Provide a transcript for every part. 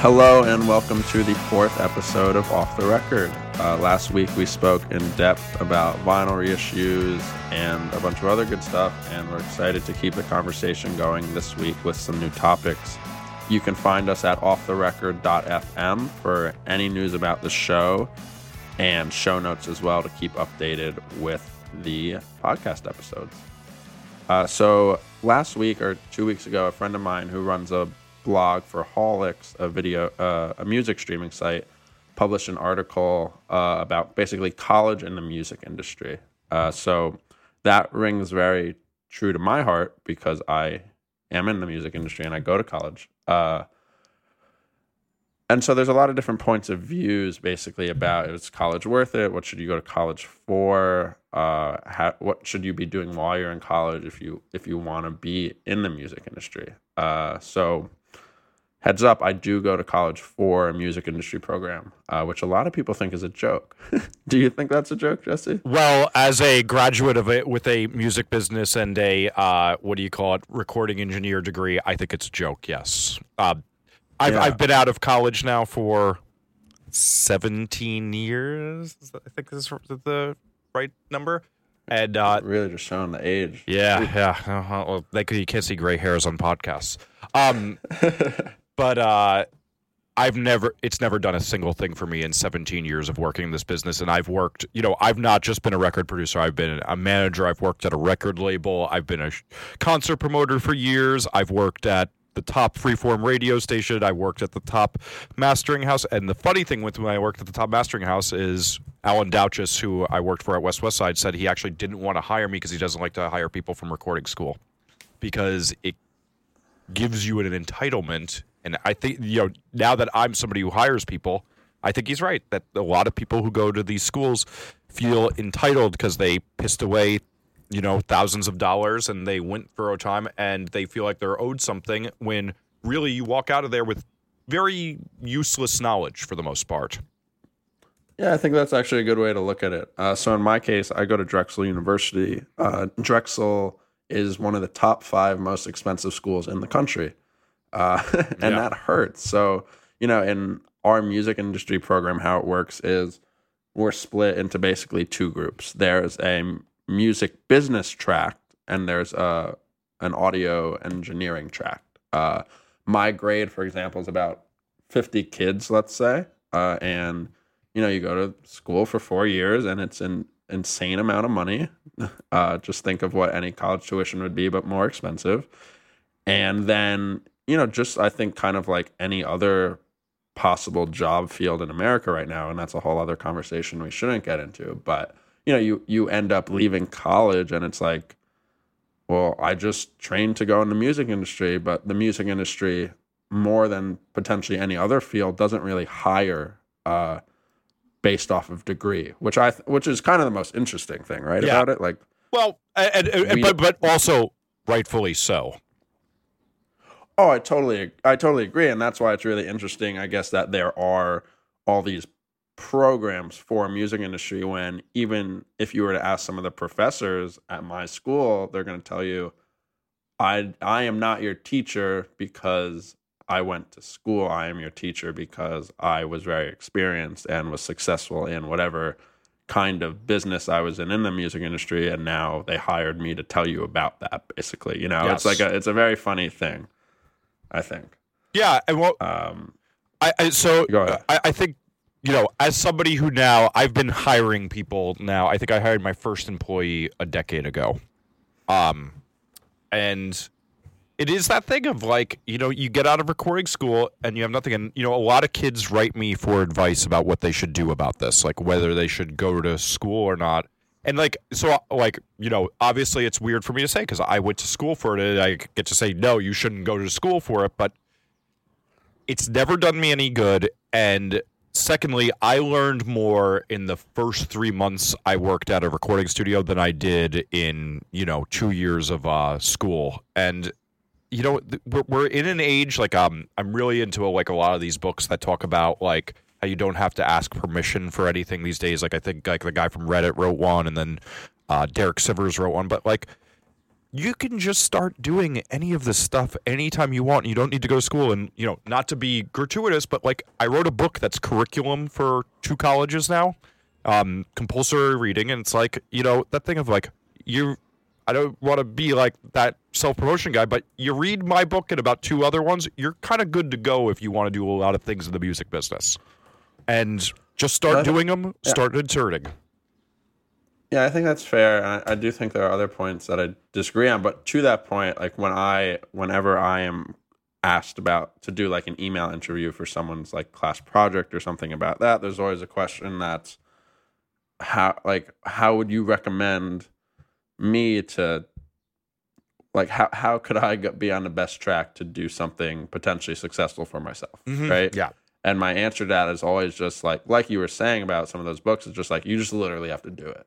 Hello and welcome to the fourth episode of Off the Record. Uh, last week we spoke in depth about vinyl reissues and a bunch of other good stuff, and we're excited to keep the conversation going this week with some new topics. You can find us at offtherecord.fm for any news about the show and show notes as well to keep updated with the podcast episodes. Uh, so last week or two weeks ago, a friend of mine who runs a blog for Haulix, a video, uh, a music streaming site, published an article uh, about basically college and the music industry. Uh, so that rings very true to my heart because I am in the music industry and I go to college. Uh, and so there's a lot of different points of views basically about is college worth it? What should you go to college for? Uh, how, what should you be doing while you're in college if you if you want to be in the music industry? Uh, so heads up, I do go to college for a music industry program, uh, which a lot of people think is a joke. do you think that's a joke, Jesse? Well, as a graduate of it with a music business and a uh, what do you call it, recording engineer degree, I think it's a joke. Yes, uh, I've Yeah. I've been out of college now for seventeen years. I think this is the right number. And uh, Really, just showing the age. yeah, yeah. Uh-huh. Well, they you can't see gray hairs on podcasts. Um, but uh, I've never, it's never done a single thing for me in 17 years of working in this business. And I've worked, you know, I've not just been a record producer. I've been a manager. I've worked at a record label. I've been a concert promoter for years. I've worked at the top freeform radio station. I worked at the top mastering house. And the funny thing with when I worked at the top mastering house is Alan Douches, who I worked for at West West Side, said he actually didn't want to hire me because he doesn't like to hire people from recording school because it gives you an entitlement. And I think, you know, now that I'm somebody who hires people, I think he's right that a lot of people who go to these schools feel entitled because they pissed away, you know, thousands of dollars and they went for a time and they feel like they're owed something when really you walk out of there with very useless knowledge for the most part. Yeah, I think that's actually a good way to look at it. Uh, so in my case, I go to Drexel University. Uh, Drexel is one of the top five most expensive schools in the country, uh, and Yeah. that hurts. So you know, in our music industry program, how it works is we're split into basically two groups. There's a music business track, and there's a an audio engineering track. Uh, my grade, for example, is about 50 kids, let's say, uh, and you know, you go to school for four years and it's an insane amount of money. Uh, just think of what any college tuition would be, but more expensive. And then, you know, just I think kind of like any other possible job field in America right now, and that's a whole other conversation we shouldn't get into. But you know, you you end up leaving college and it's like, well, I just trained to go in the music industry, but the music industry, more than potentially any other field, doesn't really hire uh, based off of degree, which I th- which is kind of the most interesting thing, right? Yeah. About it, like Well, and, and, We- but but also rightfully so. Oh, I totally, I totally agree, and that's why it's really interesting. I guess that there are all these programs for music industry. When even if you were to ask some of the professors at my school, they're going to tell you, "I, I am not your teacher because I went to school. I am your teacher because I was very experienced and was successful in whatever." kind of business I was in in the music industry and now they hired me to tell you about that basically you know it's like a it's a very funny thing I think. Yeah, and well, Um, I, I so. I, I think you know as somebody who now I've been hiring people now. I think I hired my first employee a decade ago, um, and it is that thing of like you know you get out of recording school and you have nothing, and you know a lot of kids write me for advice about what they should do about this, like whether they should go to school or not. And like so, like you know, obviously it's weird for me to say because I went to school for it. I get to say no, you shouldn't go to school for it, but it's never done me any good. And secondly, I learned more in the first three months I worked at a recording studio than I did in you know two years of uh, school. And you know we're, we're in an age like um I'm really into like a lot of these books that talk about like how you don't have to ask permission for anything these days. Like I think like the guy from Reddit wrote one, and then uh, Derek Sivers wrote one, but like you can just start doing any of this stuff anytime you want. You don't need to go to school. And, you know, not to be gratuitous, but like I wrote a book that's curriculum for two colleges now, um, compulsory reading. And it's like, you know, that thing of like, you, I don't want to be like that self promotion guy, but you read my book and about two other ones, you're kind of good to go if you want to do a lot of things in the music business. And just start doing them, start inserting. Yeah, I think that's fair. And I, I do think there are other points that I disagree on. But to that point, like when I, whenever I am asked about to do like an email interview for someone's like class project or something about that, there's always a question that's how, like, how would you recommend me to, like, how how could I be on the best track to do something potentially successful for myself, Mhm. right? Yeah. And my answer to that is always just like, like you were saying about some of those books, it's just like you just literally have to do it,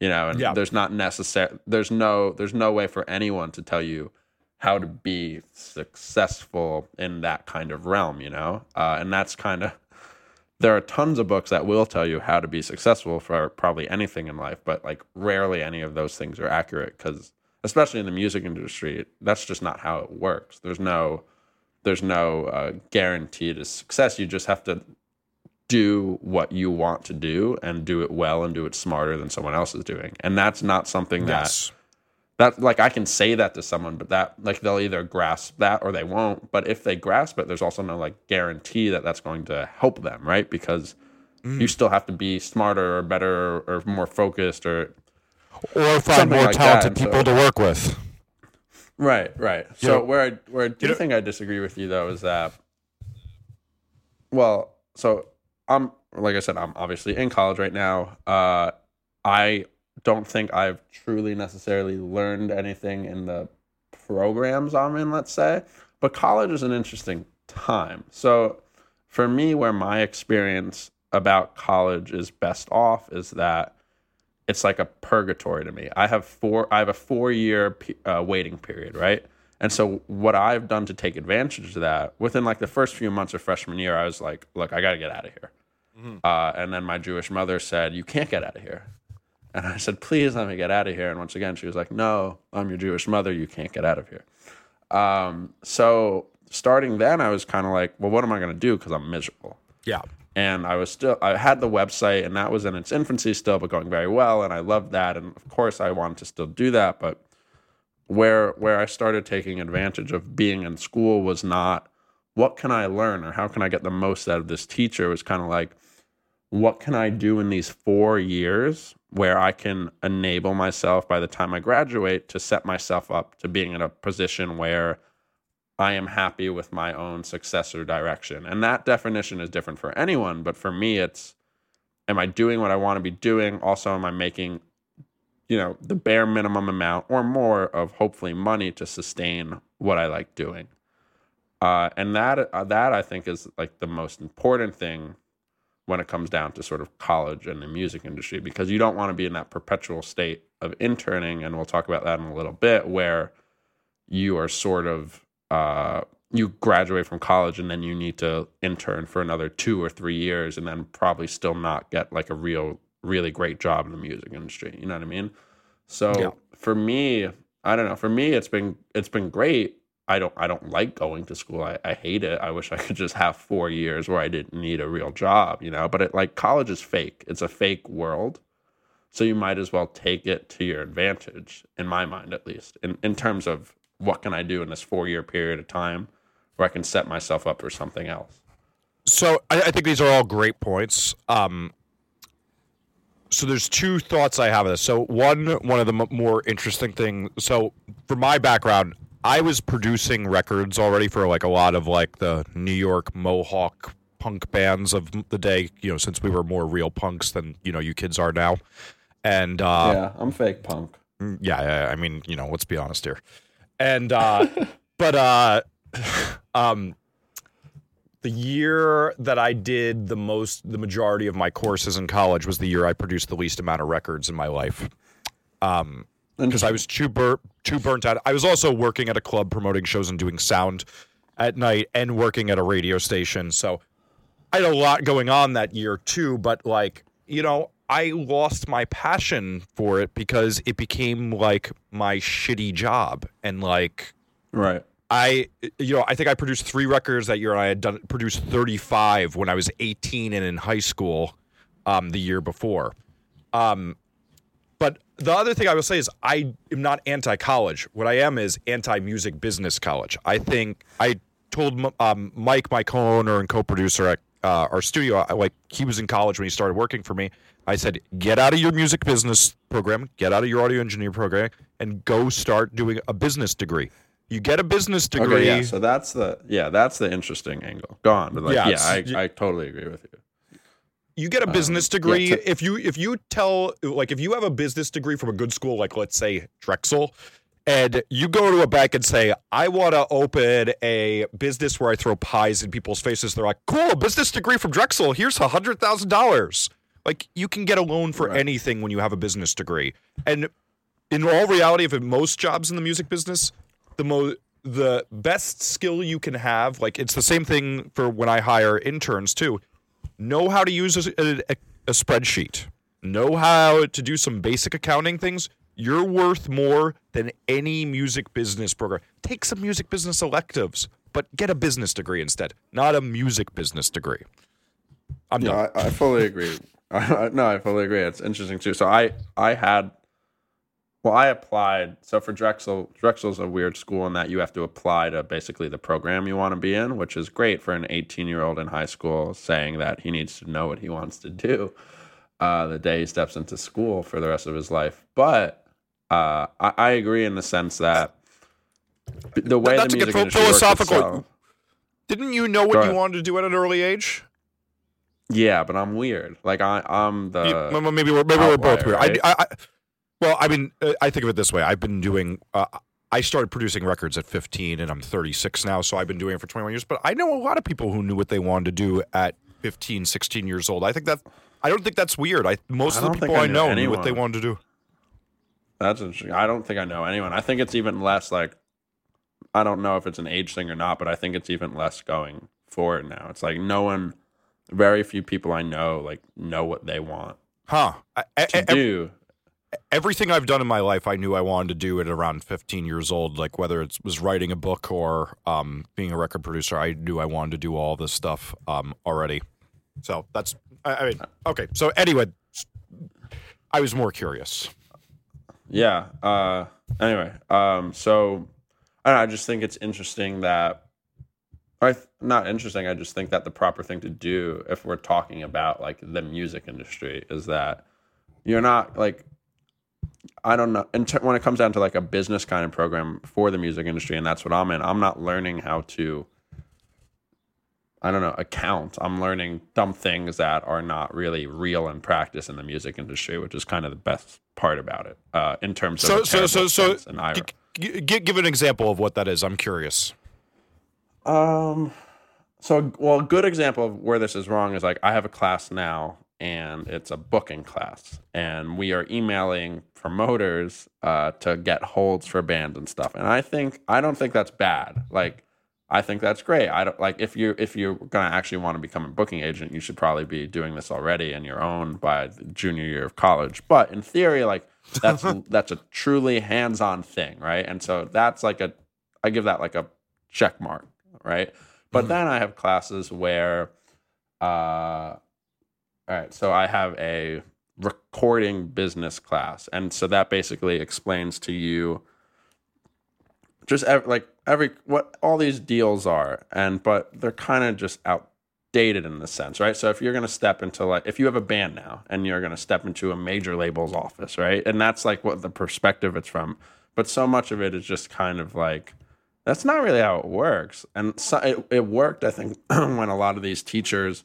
you know. And Yeah. there's not necessary, there's no, there's no way for anyone to tell you how to be successful in that kind of realm, you know. Uh, and that's kind of there are tons of books that will tell you how to be successful for probably anything in life, but like rarely any of those things are accurate because, especially in the music industry, that's just not how it works. There's no there's no uh, guarantee to success. You just have to do what you want to do and do it well and do it smarter than someone else is doing. And that's not something that Yes. that like I can say that to someone, but that like they'll either grasp that or they won't. But if they grasp it, there's also no like guarantee that that's going to help them, right? Because you still have to be smarter or better or more focused or Or find more like that, talented and so- people to work with. Right, right. So know- where I where I do know- think I disagree with you though is that well, so I'm like I said, I'm obviously in college right now. Uh I don't think I've truly necessarily learned anything in the programs I'm in, let's say. But college is an interesting time. So for me, where my experience about college is best off is that it's like a purgatory to me. I have four. I have a four-year uh, waiting period, right? And so what I've done to take advantage of that, within like the first few months of freshman year, I was like, "Look, I got to get out of here." Uh, and then my Jewish mother said, "You can't get out of here." And I said, "Please let me get out of here." And once again, she was like, "No, I'm your Jewish mother. You can't get out of here." Um, so starting then, I was kind of like, "Well, what am I going to do?" Because I'm miserable Yeah. And I was still I had the website and that was in its infancy still but going very well and I loved that and of course I wanted to still do that but where where I started taking advantage of being in school was not what can I learn or how can I get the most out of this teacher? It was kind of like what can I do in these 4 years where I can enable myself by the time I graduate to set myself up to being in a position where I am happy with my own success or direction. And that definition is different for anyone. But for me, it's am I doing what I want to be doing? Also, am I making, you know, the bare minimum amount or more of hopefully money to sustain what I like doing? Uh, and that uh, that I think is like the most important thing when it comes down to sort of college and the music industry because you don't want to be in that perpetual state of interning and we'll talk about that in a little bit where you are sort of uh, you graduate from college and then you need to intern for another two or three years and then probably still not get like a real really great job in the music industry. You know what i mean? So Yeah. for me i don't know. For me it's been it's been great. I don't i don't like going to school. I, I hate it. I wish i could just have four years where i didn't need a real job you know? But it like college is fake. It's a fake world. So you might as well take it to your advantage in my mind at least in, in terms of what can i do in this four year period of time where i can set myself up for something else So I, I think these are all great points. Um, so there's two thoughts I have of this. So one, one of the m- more interesting thing. So for my background, I was producing records already for like a lot of like the New York Mohawk punk bands of the day. You know, since we were more real punks than you know you kids are now. And uh, yeah i'm fake punk Mm, yeah, yeah, I mean, you know, let's be honest here. And uh but uh um the year that I did the most the majority of my courses in college was the year I produced the least amount of records in my life. Um because I was too bur- too burnt out. I was also working at a club promoting shows and doing sound at night and working at a radio station. So I had a lot going on that year too, but like, you know, I lost my passion for it because it became like my shitty job and like Right. I you know I think I produced three records that year and I had done produced 35 when I was 18 and in high school um, the year before. Um, but the other thing I will say is I am not anti-college. What I am is anti-music business college. I think I told um, Mike, my co-owner and co-producer at uh, our studio, like he was in college when he started working for me. I said, get out of your music business program, get out of your audio engineer program, and go start doing a business degree. You get a business degree. Okay, yeah. So that's the yeah, that's the interesting angle. Go on. Like, Yeah, yeah, I, I totally agree with you. you get a um, business yeah, degree to- if you if you tell like if you have a business degree from a good school like let's say Drexel and you go to a bank and say I want to open a business where I throw pies in people's faces they're like cool a business degree from Drexel here's a hundred thousand dollars like you can get a loan for Right. anything when you have a business degree and in all reality if most jobs in the music business the mo the best skill you can have like it's the same thing for when I hire interns too know how to use a, a, a spreadsheet, know how to do some basic accounting things, you're worth more than any music business program. Take some music business electives, but get a business degree instead, not a music business degree. I'm Yeah, done. I, I fully agree. no, I fully agree. It's interesting too. So I I had well, I applied. So for Drexel, Drexel's a weird school in that you have to apply to basically the program you want to be in, which is great for an 18 year old in high school saying that he needs to know what he wants to do uh, the day he steps into school for the rest of his life. But uh, I, I agree in the sense that the way not the music industry works philosophical, itself- Didn't you know what you wanted to do at an early age? Yeah, but I'm weird. Like I, I'm the maybe we're, maybe we're both weird. right? I, I, I, well, I mean, uh, I think of it this way. I've been doing. Uh, I started producing records at 15, and I'm 36 now, so I've been doing it for 21 years. But I know a lot of people who knew what they wanted to do at 15, 16 years old. I think that. I don't think that's weird. I most I of the people I I, know knew what they wanted to do. That's interesting. I don't think I know anyone. I think it's even less like I don't know if it's an age thing or not, but I think it's even less going forward now. It's like no one very few people I know like know what they want Huh? I, I- to do. everything I've done in my life, I knew I wanted to do at around 15 years old. Like whether it was writing a book or um, being a record producer, I knew I wanted to do all this stuff um, already. So that's, I, I mean, okay. So anyway, I was more curious. Yeah. Uh anyway, um so I don't know, I just think it's interesting that I th- not interesting. I just think that the proper thing to do if we're talking about like the music industry is that you're not like I don't know. And when it comes down to like a business kind of program for the music industry, and that's what I'm in, I'm not learning how to, I don't know, account. I'm learning dumb things that are not really real in practice in the music industry, which is kind of the best part about it uh, in terms of So, so, so, so, sense in Ira. g- g- g- give an example of what that is. I'm curious. Um, so well, a good example of where this is wrong is like I have a class now, and it's a booking class, and we are emailing promoters uh, to get holds for bands and stuff. And I think I don't think that's bad. Like I think that's great. I don't like if you if you're gonna actually want to become a booking agent, you should probably be doing this already in your own by the junior year of college. But in theory, like that's that's a truly hands-on thing, right? And so that's like a I give that like a check mark, right? But Mhm. then I have classes where, uh, all right, so I have a recording business class, and so that basically explains to you just ev- like every what all these deals are, and but they're kind of just outdated in the sense, right? So if you're gonna step into like if you have a band now and you're gonna step into a major label's office, right, and that's like what the perspective it's from, but so much of it is just kind of like that's not really how it works. And so it, it worked, I think, when a lot of these teachers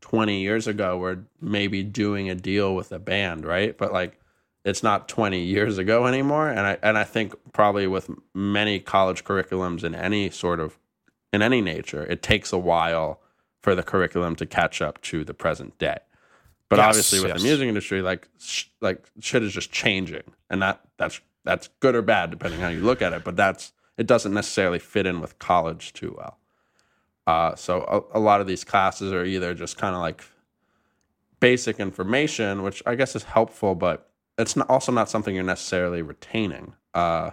20 years ago were maybe doing a deal with a band, right? But like it's not 20 years ago anymore. And I and I think probably with many college curriculums in any sort of in any nature, it takes a while for the curriculum to catch up to the present day. But Yes, obviously with yes. the music industry, like sh- like shit is just changing. And that that's that's good or bad depending how you look at it, but that's it doesn't necessarily fit in with college too well. Uh, so a, a lot of these classes are either just kind of like basic information, which I guess is helpful, but it's not, also not something you're necessarily retaining. Uh,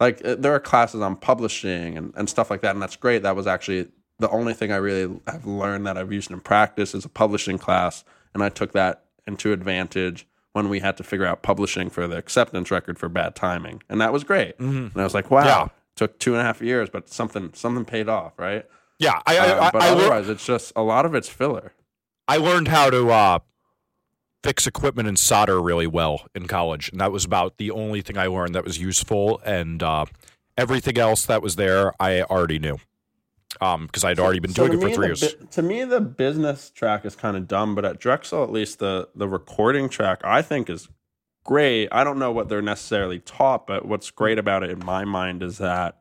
like uh, there are classes on publishing and, and stuff like that, and that's great. That was actually the only thing I really have learned that I've used in practice is a publishing class, and I took that into advantage when we had to figure out publishing for the acceptance record for bad timing, and that was great. Mm-hmm. And I was like, wow, Yeah. Took two and a half years, but something something paid off, right? Yeah, I I, Uh, but I, otherwise, it's just a lot of it's filler. I learned how to uh, fix equipment and solder really well in college, and that was about the only thing I learned that was useful. And uh, everything else that was there, I already knew, because I'd already been So doing it for three years. bu- to me, the business track is kind of dumb, but at Drexel, at least the the recording track, I think is great. I don't know what they're necessarily taught, but what's great about it in my mind is that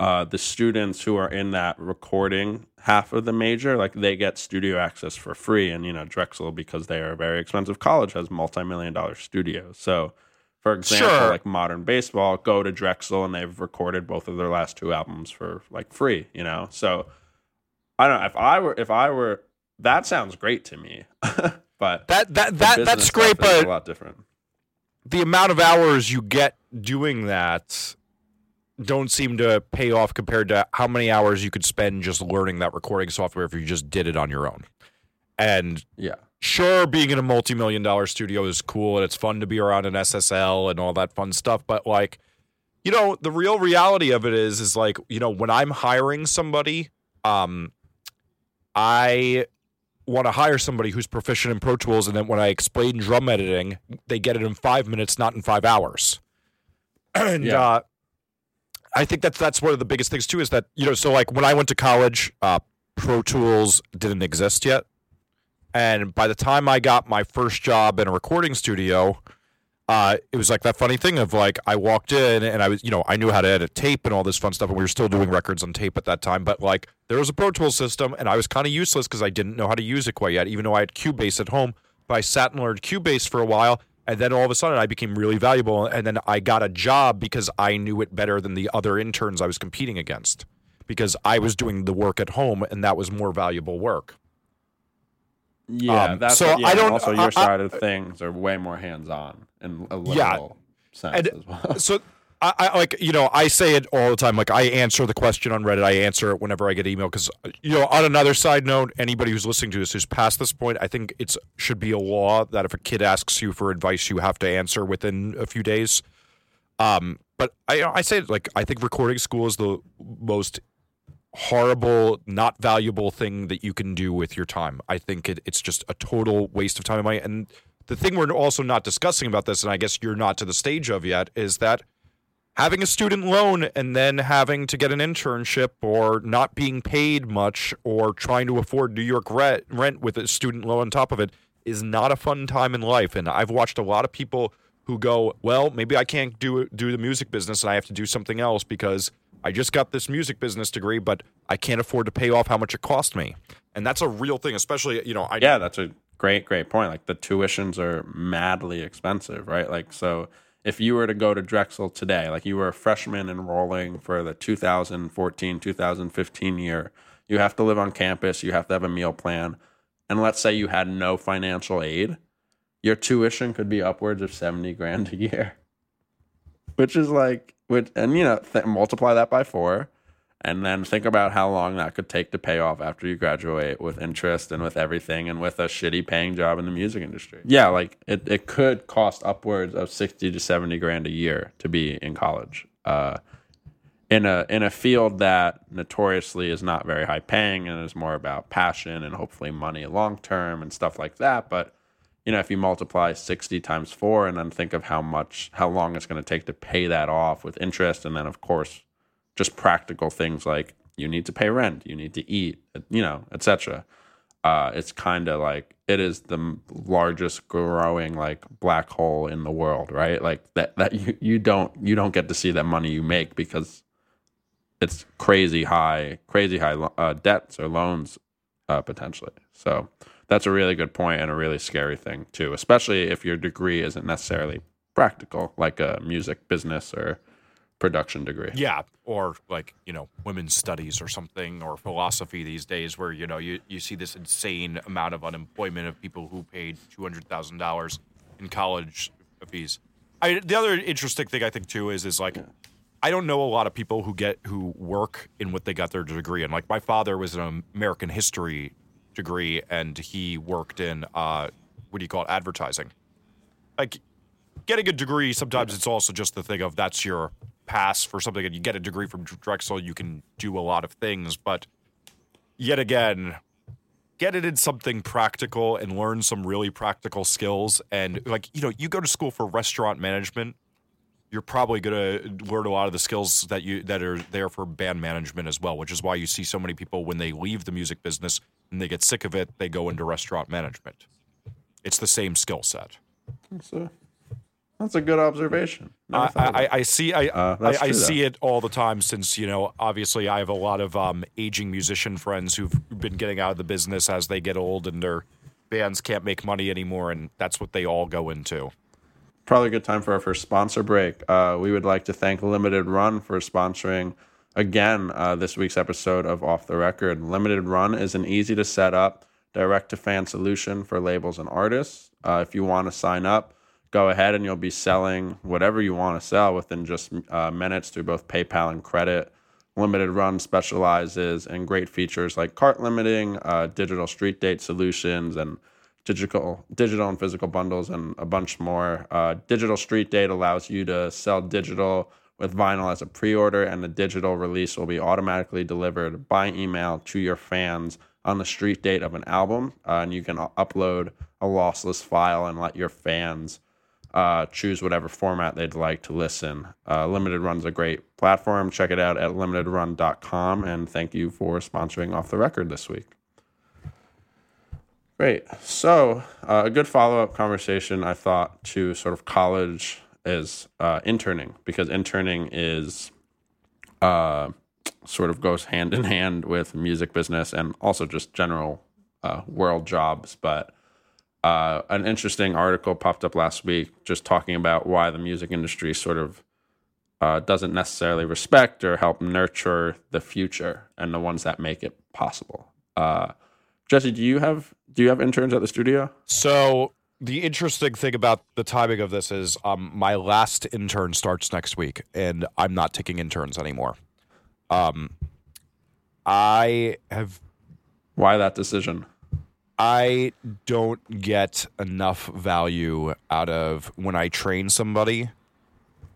uh, the students who are in that recording half of the major, like they get studio access for free, and you know Drexel because they are a very expensive college has multi million dollar studios. So, for example, Sure. like modern baseball, go to Drexel and they've recorded both of their last two albums for like free. You know, so I don't know if I were if I were that sounds great to me, but That that that that's great, but a lot different. The amount of hours you get doing that don't seem to pay off compared to how many hours you could spend just learning that recording software if you just did it on your own. And Yeah. sure, being in a multi-million dollar studio is cool and it's fun to be around an SSL and all that fun stuff, but like you know, the real reality of it is is like, you know, when I'm hiring somebody, um I want to hire somebody who's proficient in Pro Tools and then when I explain drum editing, they get it in 5 minutes, not in 5 hours. and Yeah. uh I think that's that's one of the biggest things too is that, you know, so like when I went to college, uh Pro Tools didn't exist yet. And by the time I got my first job in a recording studio, uh, it was like that funny thing of like I walked in and I was, you know, I knew how to edit tape and all this fun stuff, and we were still doing records on tape at that time. But like there was a Pro Tools system, and I was kind of useless because I didn't know how to use it quite yet, even though I had Cubase at home. But I sat and learned Cubase for a while, and then all of a sudden I became really valuable, and then I got a job because I knew it better than the other interns I was competing against, because I was doing the work at home, and that was more valuable work. Yeah, Um, that's so yeah, I don't- Also, I- your I- side of things are way more hands on in a literal Yeah, sense and- as well. so I, I like you know I say it all the time. Like I answer the question on Reddit. I answer it whenever I get email because you know. On another side note, anybody who's listening to this who's past this point, I think it should be a law that if a kid asks you for advice, you have to answer within a few days. Um, but I I say it like I think recording school is the most horrible, not valuable thing that you can do with your time. I think it, it's just a total waste of time and the thing we're also not discussing about this, and I guess you're not to the stage of yet, is that having a student loan and then having to get an internship or not being paid much or trying to afford New York rent, rent with a student loan on top of it is not a fun time in life. And I've watched a lot of people who go, well, maybe I can't do do the music business and I have to do something else because I just got this music business degree, but I can't afford to pay off how much it cost me. And that's a real thing, especially, you know, I yeah, that's a great, great point. Like the tuitions are madly expensive, right? Like, so if you were to go to Drexel today, like you were a freshman enrolling for the 2014 2015 year, you have to live on campus, you have to have a meal plan. And let's say you had no financial aid, your tuition could be upwards of 70 grand a year, which is like, which, and you know, th- multiply that by four and then think about how long that could take to pay off after you graduate with interest and with everything and with a shitty paying job in the music industry. Yeah, like it, it could cost upwards of 60 to 70 grand a year to be in college. Uh, in a in a field that notoriously is not very high paying and is more about passion and hopefully money long term and stuff like that, but you know, if you multiply 60 times 4 and then think of how much how long it's going to take to pay that off with interest and then of course just practical things like you need to pay rent, you need to eat, you know, etc. Uh, it's kind of like it is the largest growing like black hole in the world, right? Like that that you, you don't you don't get to see that money you make because it's crazy high, crazy high uh, debts or loans uh, potentially. So that's a really good point and a really scary thing too, especially if your degree isn't necessarily practical, like a music business or production degree. Yeah, or like you know women's studies or something, or philosophy these days, where you know you, you see this insane amount of unemployment of people who paid two hundred thousand dollars in college fees. I, the other interesting thing I think too is is like I don't know a lot of people who get who work in what they got their degree in. Like my father was an American history degree, and he worked in uh, what do you call it, advertising. Like getting a degree, sometimes it's also just the thing of that's your pass for something, and you get a degree from Drexel, you can do a lot of things. But yet again, get it in something practical and learn some really practical skills. And like you know, you go to school for restaurant management you're probably going to learn a lot of the skills that you that are there for band management as well, which is why you see so many people when they leave the music business and they get sick of it, they go into restaurant management. It's the same skill set. That's a, that's a good observation. I, I, I, see I, uh, I, I see it all the time since you know obviously I have a lot of um, aging musician friends who've been getting out of the business as they get old and their bands can't make money anymore, and that's what they all go into probably a good time for our first sponsor break. Uh, we would like to thank Limited Run for sponsoring again uh, this week's episode of Off the Record. Limited Run is an easy to set up direct to fan solution for labels and artists. Uh, if you want to sign up, go ahead and you'll be selling whatever you want to sell within just uh, minutes through both PayPal and credit. Limited Run specializes in great features like cart limiting, uh, digital street date solutions, and digital digital and physical bundles and a bunch more. Uh, digital Street Date allows you to sell digital with vinyl as a pre-order, and the digital release will be automatically delivered by email to your fans on the street date of an album, uh, and you can upload a lossless file and let your fans uh, choose whatever format they'd like to listen. Uh, Limited Run's a great platform. Check it out at limitedrun.com, and thank you for sponsoring Off the Record this week. Great. So, uh, a good follow up conversation, I thought, to sort of college is uh, interning, because interning is uh, sort of goes hand in hand with music business and also just general uh, world jobs. But uh, an interesting article popped up last week just talking about why the music industry sort of uh, doesn't necessarily respect or help nurture the future and the ones that make it possible. Jesse, do you have do you have interns at the studio? So the interesting thing about the timing of this is um, my last intern starts next week, and I'm not taking interns anymore. Um, I have. Why that decision? I don't get enough value out of when I train somebody.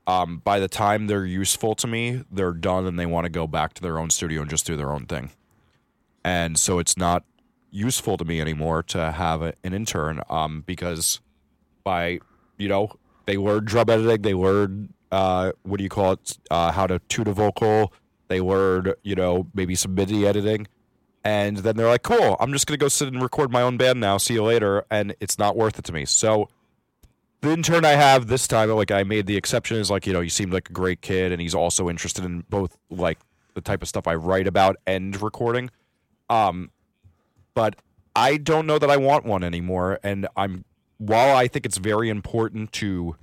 Um, by the time they're useful to me, they're done and they want to go back to their own studio and just do their own thing. And so it's not useful to me anymore to have a, an intern um, because by you know they learned drum editing they learned uh, what do you call it uh, how to tune a vocal they learned you know maybe some midi editing. And then they're like cool i'm just going to go sit and record my own band now see you later and it's not worth it to me. So the intern i have this time like i made the exception is like you know he seemed like a great kid and he's also interested in both like the type of stuff i write about and recording. Um but I don't know that I want one anymore. And I'm while I think it's very important to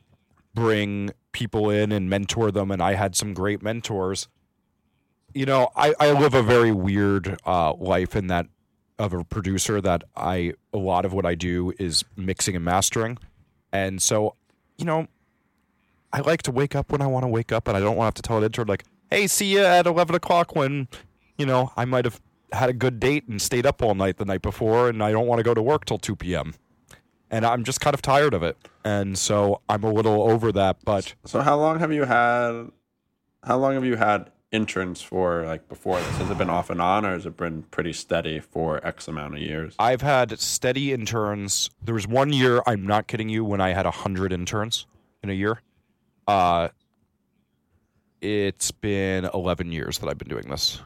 bring people in and mentor them, and I had some great mentors. You know, I, I live a very weird uh, life in that of a producer that I a lot of what I do is mixing and mastering, and so you know, I like to wake up when I want to wake up, and I don't want to have to tell an intern like, "Hey, see you at eleven o'clock." When you know I might have had a good date and stayed up all night the night before, and I don't want to go to work till 2 p.m. And I'm just kind of tired of it. And so I'm a little over that. But so, how long have you had? How long have you had interns for like before this? Has it been off and on, or has it been pretty steady for X amount of years? I've had steady interns. There was one year, I'm not kidding you, when I had 100 interns in a year. Uh, it's been 11 years that I've been doing this.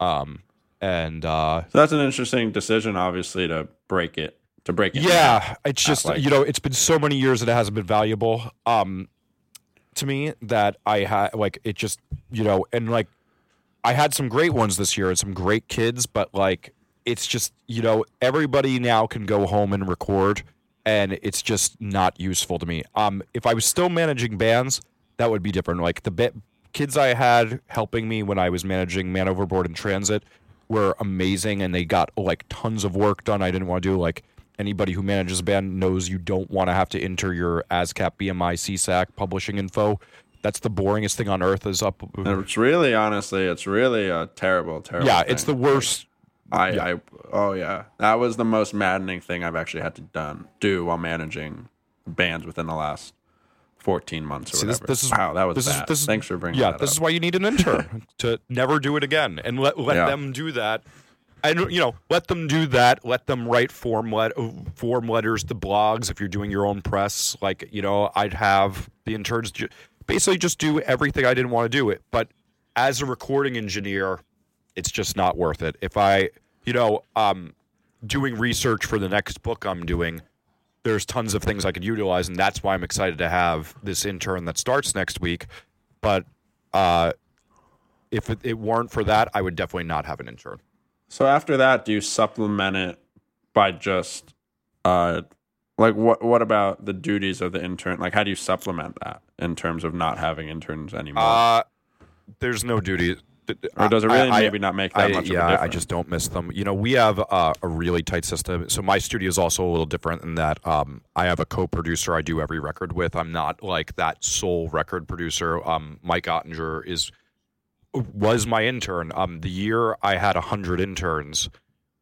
Um, and uh, so that's an interesting decision, obviously, to break it to break it. Yeah, it's just like, you know, it's been so many years that it hasn't been valuable um, to me that I had like it just you know, and like I had some great ones this year and some great kids, but like it's just you know everybody now can go home and record, and it's just not useful to me. Um, if I was still managing bands, that would be different. Like the bit kids I had helping me when I was managing Man Overboard and Transit were amazing, and they got like tons of work done. I didn't want to do like anybody who manages a band knows you don't want to have to enter your ASCAP, BMI, SESAC publishing info. That's the boringest thing on earth. Is up. It's really, honestly, it's really a terrible, terrible. Yeah, thing. it's the worst. I, yeah. I, oh yeah, that was the most maddening thing I've actually had to done do while managing bands within the last fourteen months or See, this, whatever. this is wow, that was this bad. is this is Thanks for bringing that up. yeah. that this up. is why you need an intern to never do it again and let let Yeah. them do that. And you know, let them do that. Let them write form let form letters to blogs if you're doing your own press. Like you know, I'd have the interns ju- basically just do everything I didn't want to do it. But as a recording engineer, it's just not worth it. If I, you know, um, doing research for the next book I'm doing, there's tons of things I could utilize, and that's why I'm excited to have this intern that starts next week. But uh, if it, it weren't for that, I would definitely not have an intern. So after that, do you supplement it by just, uh, like what? What about the duties of the intern? Like, how do you supplement that in terms of not having interns anymore? Uh, there's no duty. Or does it really I- I- maybe not make that I, much yeah, of a difference? I just don't miss them. You know, we have uh, a really tight system. So my studio is also a little different in that um, I have a co-producer I do every record with. I'm not like that sole record producer. Um, Mike Oettinger is was my intern. Um, the year I had hundred interns,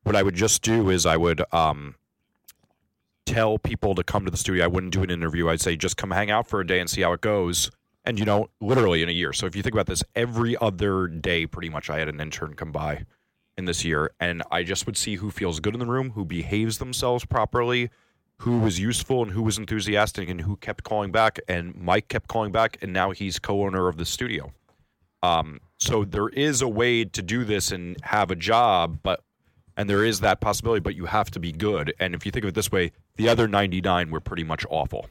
what I would just do is I would um, tell people to come to the studio. I wouldn't do an interview. I'd say just come hang out for a day and see how it goes. And you know, literally in a year. So if you think about this, every other day, pretty much, I had an intern come by in this year, and I just would see who feels good in the room, who behaves themselves properly, who was useful, and who was enthusiastic, and who kept calling back. And Mike kept calling back, and now he's co-owner of the studio. Um, so there is a way to do this and have a job, but and there is that possibility, but you have to be good. And if you think of it this way, the other 99 were pretty much awful.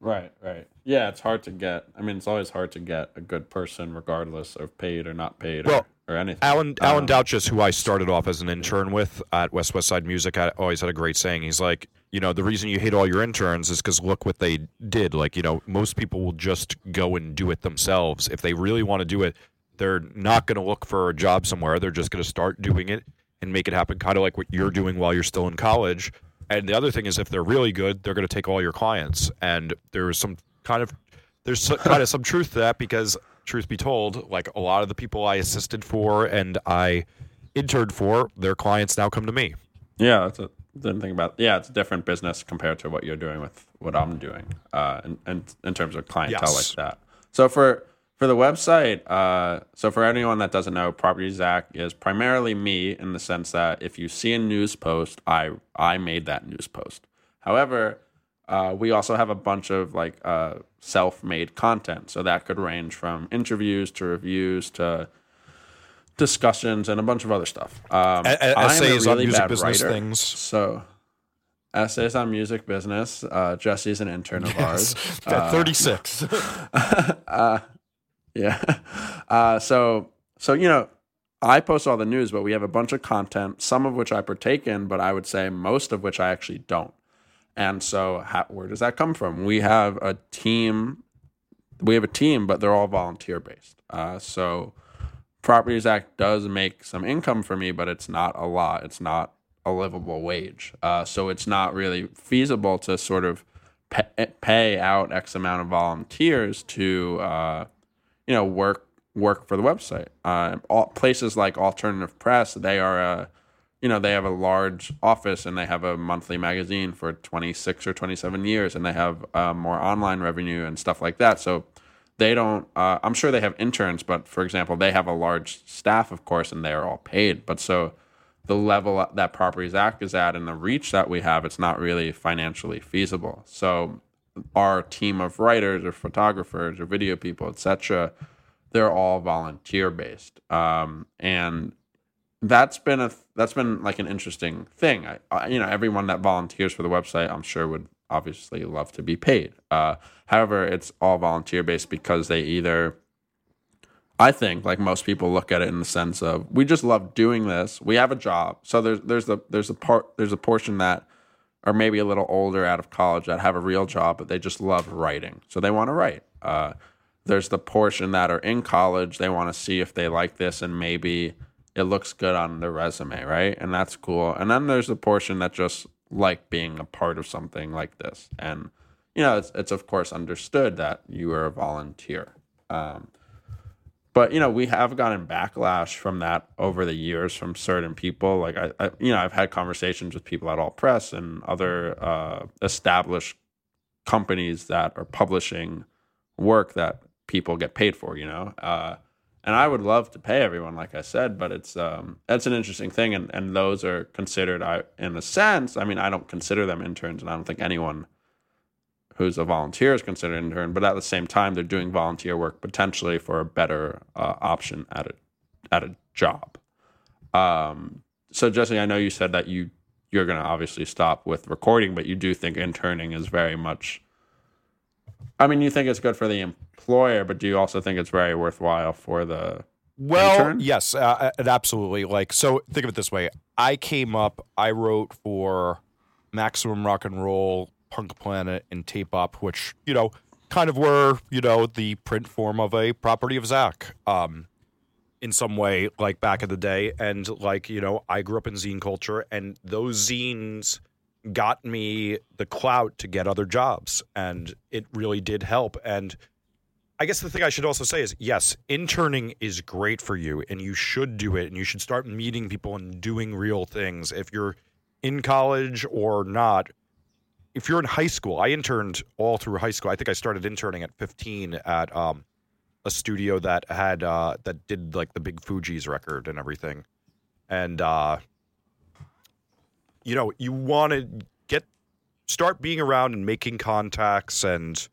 Right, right. Yeah, it's hard to get. I mean, it's always hard to get a good person, regardless of paid or not paid or, Well, or anything. Alan Alan Um, Douches, who I started off as an intern with at West West Side Music, I always had a great saying. He's like, you know, the reason you hate all your interns is because look what they did. Like, you know, most people will just go and do it themselves. If they really want to do it, they're not going to look for a job somewhere. They're just going to start doing it and make it happen, kind of like what you're doing while you're still in college. And the other thing is, if they're really good, they're going to take all your clients. And there's some kind of there's so- kind of some truth to that because, truth be told, like a lot of the people I assisted for and I interned for, their clients now come to me. Yeah, that's a didn't think about. Yeah, it's a different business compared to what you're doing with what I'm doing, uh, in, in, in terms of clientele Yes. like that. So for for the website, uh, so for anyone that doesn't know, Property Zack is primarily me in the sense that if you see a news post, I I made that news post. However, uh, we also have a bunch of like uh, self-made content, so that could range from interviews to reviews to discussions and a bunch of other stuff. Um, A- a- I'm a essays on music business writer, things. So, essays on music business. Uh, Jesse's an intern of ours. At 36. Yeah. Uh, so, so you know, I post all the news, but we have a bunch of content, some of which I partake in, but I would say most of which I actually don't. And so, how, where does that come from? We have a team. We have a team, but they're all volunteer based. Uh, so, Property of Zack does make some income for me, but it's not a lot. It's not a livable wage. Uh, so it's not really feasible to sort of pay, pay out X amount of volunteers to, uh, you know, work work for the website. Uh, all, places like Alternative Press, they are a, you know, they have a large office and they have a monthly magazine for 26 or 27 years, and they have uh, more online revenue and stuff like that. So they don't uh, i'm sure they have interns but for example they have a large staff of course and they're all paid but so the level that Property of Zack is at and the reach that we have it's not really financially feasible so our team of writers or photographers or video people etc they're all volunteer based um, and that's been a that's been like an interesting thing. I, I you know everyone that volunteers for the website i'm sure would obviously love to be paid. Uh, however it's all volunteer based because they either i think like most people look at it in the sense of we just love doing this. We have a job. So there's there's the there's a part there's a portion that are maybe a little older out of college that have a real job but they just love writing so they want to write uh, there's the portion that are in college. They want to see if they like this and maybe it looks good on their resume, right? And that's cool. And then there's the portion that just like being a part of something like this. And, you know, it's, it's of course understood that you are a volunteer. Um, but you know we have gotten backlash from that over the years from certain people. Like I, I you know i've had conversations with people at AltPress and other uh, established companies that are publishing work that people get paid for you know? Uh, and i would love to pay everyone like i said but it's um, that's an interesting thing and, and those are considered I, in a sense i mean i don't consider them interns and i don't think anyone who's a volunteer is considered an intern, but at the same time, they're doing volunteer work potentially for a better uh, option at a at a job. Um, so Jesse, I know you said that you you're going to obviously stop with recording, but you do think interning is very much. I mean, you think it's good for the employer, but do you also think it's very worthwhile for the well, intern? yes, uh, absolutely. Like, so think of it this way: I came up, I wrote for Maximum Rock and Roll Punk Planet and Tape Op, which you know kind of were you know the print form of a Property of Zack, um, in some way, like back in the day. And like you know, I grew up in zine culture, and those zines got me the clout to get other jobs, and it really did help. And I guess the thing I should also say is yes, interning is great for you, and you should do it, and you should start meeting people and doing real things. If you're in college or not, if you're in high school, I interned all through high school. I think I started interning at 15 at um, a studio that had uh, that did like the big Fugees record and everything. And uh, you know, you want to get start being around and making contacts and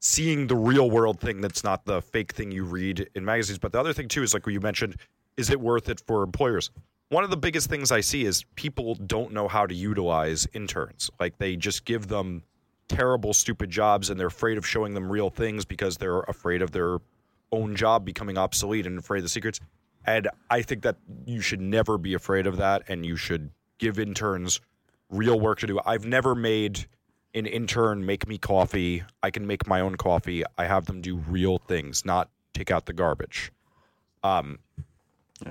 seeing the real world thing that's not the fake thing you read in magazines. But the other thing too is like what you mentioned, is it worth it for employers? One of the biggest things I see is people don't know how to utilize interns. Like they just give them terrible, stupid jobs and they're afraid of showing them real things because they're afraid of their own job becoming obsolete and afraid of the secrets. And I think that you should never be afraid of that and you should give interns real work to do. I've never made an intern make me coffee. I can make my own coffee. I have them do real things, not take out the garbage. Um,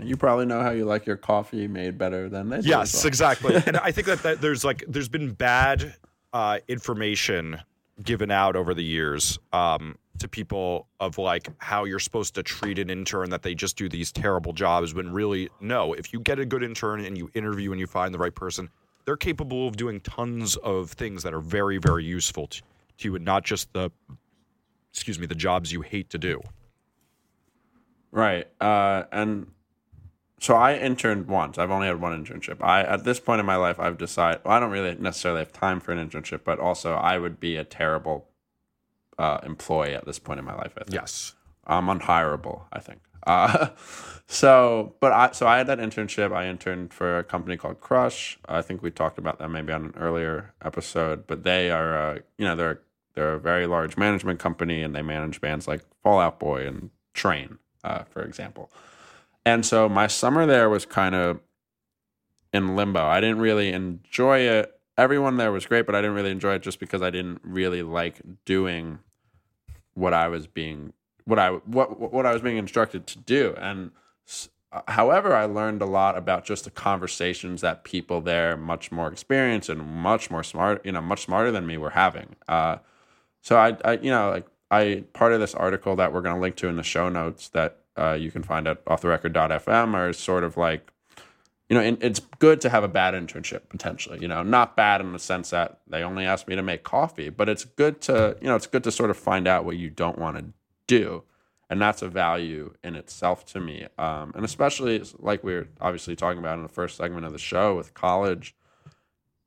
you probably know how you like your coffee made better than they do. Yes, well. exactly. and I think that, that, there's like there's been bad uh, information given out over the years um, to people of like how you're supposed to treat an intern that they just do these terrible jobs when really no if you get a good intern and you interview and you find the right person they're capable of doing tons of things that are very very useful to, to you and not just the excuse me the jobs you hate to do right uh, and so I interned once. I've only had one internship. I at this point in my life, I've decided well, I don't really necessarily have time for an internship, but also I would be a terrible uh, employee at this point in my life. I think. Yes, I'm unhireable. I think. Uh, so, but I so I had that internship. I interned for a company called Crush. I think we talked about that maybe on an earlier episode. But they are, uh, you know, they're they're a very large management company, and they manage bands like Fall Out Boy and Train, uh, for example. And so my summer there was kind of in limbo. I didn't really enjoy it. Everyone there was great, but I didn't really enjoy it just because I didn't really like doing what I was being what I what what I was being instructed to do. And however, I learned a lot about just the conversations that people there, much more experienced and much more smart, you know, much smarter than me, were having. Uh, so I, I, you know, like I part of this article that we're going to link to in the show notes that uh, you can find at offtherecord.fm are sort of like, you know, it's good to have a bad internship potentially. You know, not bad in the sense that they only asked me to make coffee, but it's good to, you know, it's good to sort of find out what you don't want to do, and that's a value in itself to me. Um, and especially like we are obviously talking about in the first segment of the show with college,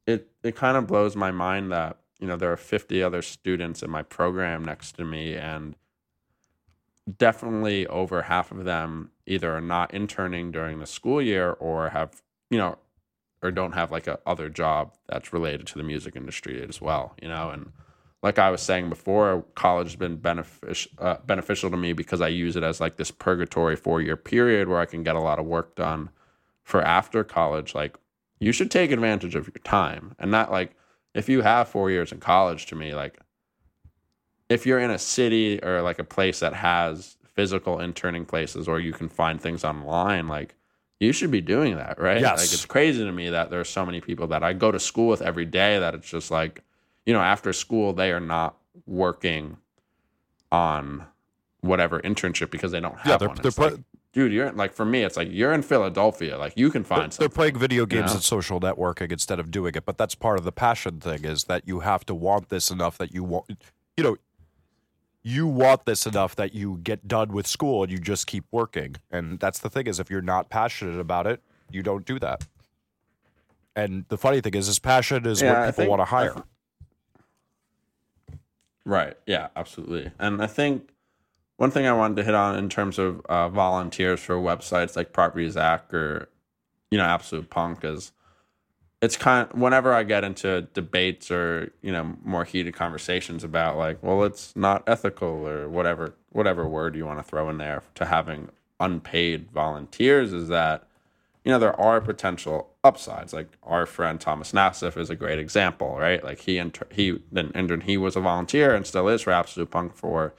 it it kind of blows my mind that you know there are 50 other students in my program next to me and definitely over half of them either are not interning during the school year or have you know or don't have like a other job that's related to the music industry as well you know? And like i was saying before college has been beneficial uh, beneficial to me because i use it as like this purgatory four year period where i can get a lot of work done for after college. Like you should take advantage of your time and not like if you have four years in college to me like if you're in a city or like a place that has physical interning places or you can find things online, like you should be doing that, right? Yes. Like it's crazy to me that there are so many people that I go to school with every day that it's just like, you know, after school they are not working on whatever internship because they don't have Yeah, they're- one. they're It's pla- like, dude, you're like for me, it's like you're in Philadelphia, like you can They're, find they're playing video games know? and social networking instead of doing it. But that's part of the passion thing is that you have to want this enough that you want, you know, you want this enough that you get done with school and you just keep working. And that's the thing is if you're not passionate about it, you don't do that. And the funny thing is, is passion is Yeah, what people think- want to hire. Right. Yeah, absolutely. And I think one thing I wanted to hit on in terms of uh, volunteers for websites like Property Zack or, you know, Absolute Punk is it's kind of, whenever I get into debates or, you know, more heated conversations about like, well, it's not ethical or whatever whatever word you want to throw in there to having unpaid volunteers is that you know, there are potential upsides. Like our friend Thomas Nassiff is a great example, right? Like he inter- he then he was a volunteer and still is for Absolute Punk for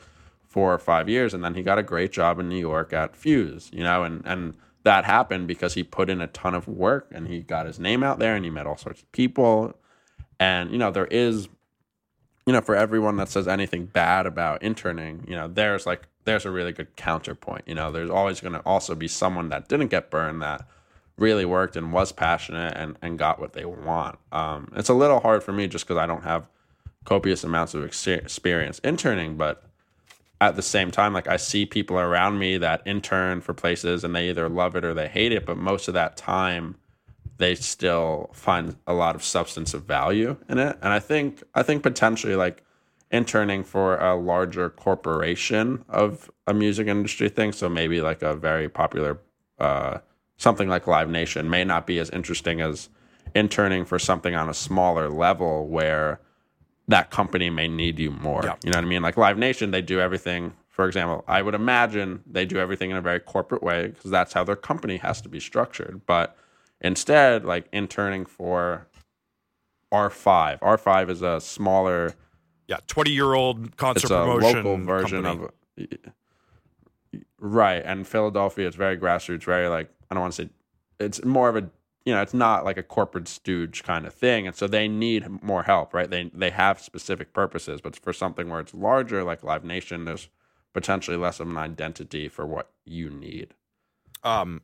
four or five years, and then he got a great job in New York at Fuse, you know, and and that happened because he put in a ton of work and he got his name out there and he met all sorts of people, and you know there is, you know, for everyone that says anything bad about interning, you know, there's like there's a really good counterpoint. You know, there's always going to also be someone that didn't get burned that really worked and was passionate and, and got what they want. Um, it's a little hard for me just because I don't have copious amounts of experience interning, but at the same time, like I see people around me that intern for places and they either love it or they hate it, but most of that time they still find a lot of substance of value in it. And I think I think potentially like interning for a larger corporation of a music industry thing, so maybe like a very popular uh, something like Live Nation may not be as interesting as interning for something on a smaller level where that company may need you more. Yeah. You know what I mean? Like Live Nation, they do everything. For example, I would imagine they do everything in a very corporate way because that's how their company has to be structured. But instead, like interning for R5, R5 is a smaller Yeah, 20 year old concert it's a promotion local version company. of right and philadelphia it's very grassroots very like i don't want to say it's more of a you know it's not like a corporate stooge kind of thing and so they need more help right they they have specific purposes but for something where it's larger like live nation there's potentially less of an identity for what you need Um,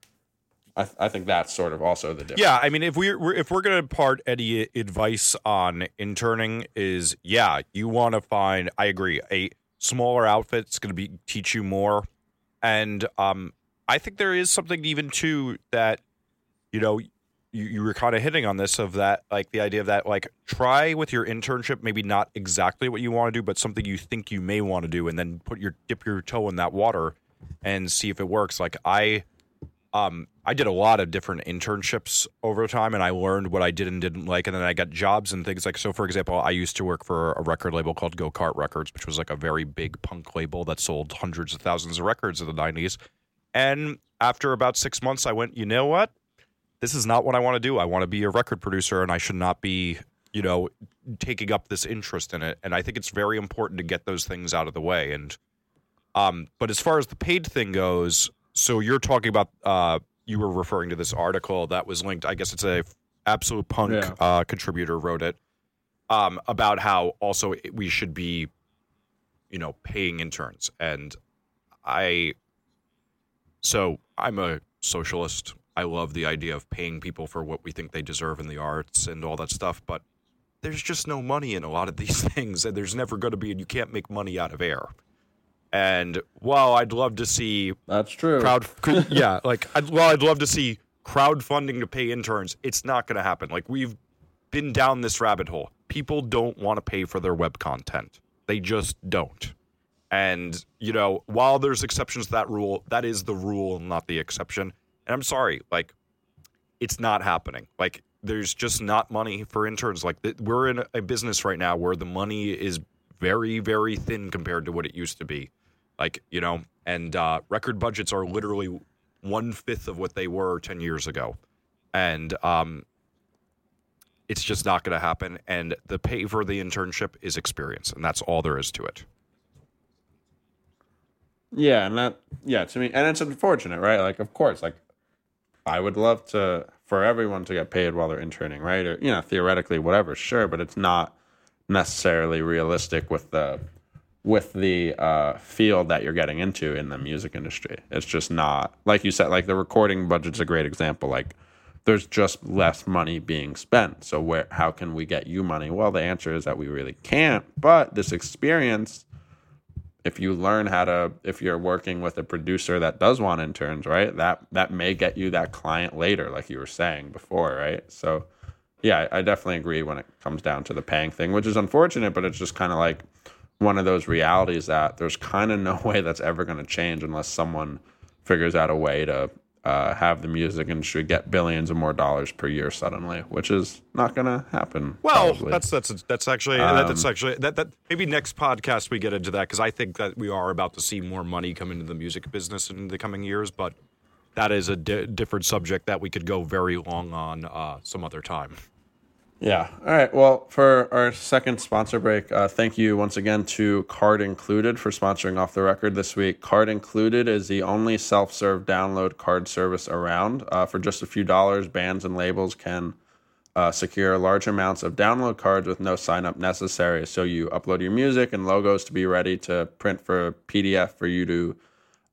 i, th- I think that's sort of also the difference Yeah, I mean, if we're, we're if we're gonna part any advice on interning, is yeah, you want to find. I agree. A smaller outfit's gonna be teach you more, and um, I think there is something even too that, you know, you you were kind of hitting on this of that, like the idea of that, like try with your internship, maybe not exactly what you want to do, but something you think you may want to do, and then put your dip your toe in that water and see if it works. Like I um, I did a lot of different internships over time, and I learned what I did and didn't like, and then I got jobs and things like. So, for example, I used to work for a record label called Go Kart Records, which was like a very big punk label that sold hundreds of thousands of records in the '90s. And after about six months, I went, you know what? This is not what I want to do. I want to be a record producer, and I should not be, you know, taking up this interest in it. And I think it's very important to get those things out of the way. And um, but as far as the paid thing goes, so you're talking about uh, you were referring to this article that was linked. I guess it's a absolute punk Yeah. uh, contributor wrote it um, about how also we should be, you know, paying interns. And I, so I'm a socialist. I love the idea of paying people for what we think they deserve in the arts and all that stuff. But there's just no money in a lot of these things, and there's never going to be, and you can't make money out of air. And while I'd love to see that's true crowd, could- yeah, like I'd, well, I'd love to see crowdfunding to pay interns. It's not going to happen. Like we've been down this rabbit hole. People don't want to pay for their web content. They just don't. And you know, while there's exceptions to that rule, that is the rule, not the exception. And I'm sorry, like it's not happening. Like there's just not money for interns. Like we're in a business right now where the money is very, very thin compared to what it used to be. Like you know, and uh, record budgets are literally one fifth of what they were ten years ago, and um, it's just not going to happen. And the pay for the internship is experience, and that's all there is to it. Yeah, and that yeah to me, and it's unfortunate, right? Like, of course, like I would love to for everyone to get paid while they're interning, right? Or you know, theoretically, whatever, sure, but it's not necessarily realistic with the with the uh, field that you're getting into in the music industry. It's just not like you said. Like the recording budget's a great example. Like there's just less money being spent. So where how can we get you money? Well, the answer is that we really can't. But this experience, if you learn how to, if you're working with a producer that does want interns, right? That that may get you that client later, like you were saying before, right? So yeah, I definitely agree when it comes down to the paying thing, which is unfortunate, but it's just kind of like one of those realities that there's kind of no way that's ever going to change unless someone figures out a way to uh, have the music industry get billions of more dollars per year suddenly, which is not going to happen. Well, probably. that's that's that's actually um, that's actually that that maybe next podcast we get into that because I think that we are about to see more money come into the music business in the coming years, but that is a di- different subject that we could go very long on uh, some other time. Yeah. All right. Well, for our second sponsor break, uh, thank you once again to Card Included for sponsoring Off the Record this week. Card Included is the only self serve download card service around. Uh, for just a few dollars, bands and labels can uh, secure large amounts of download cards with no sign up necessary. So you upload your music and logos to be ready to print for PDF for you to.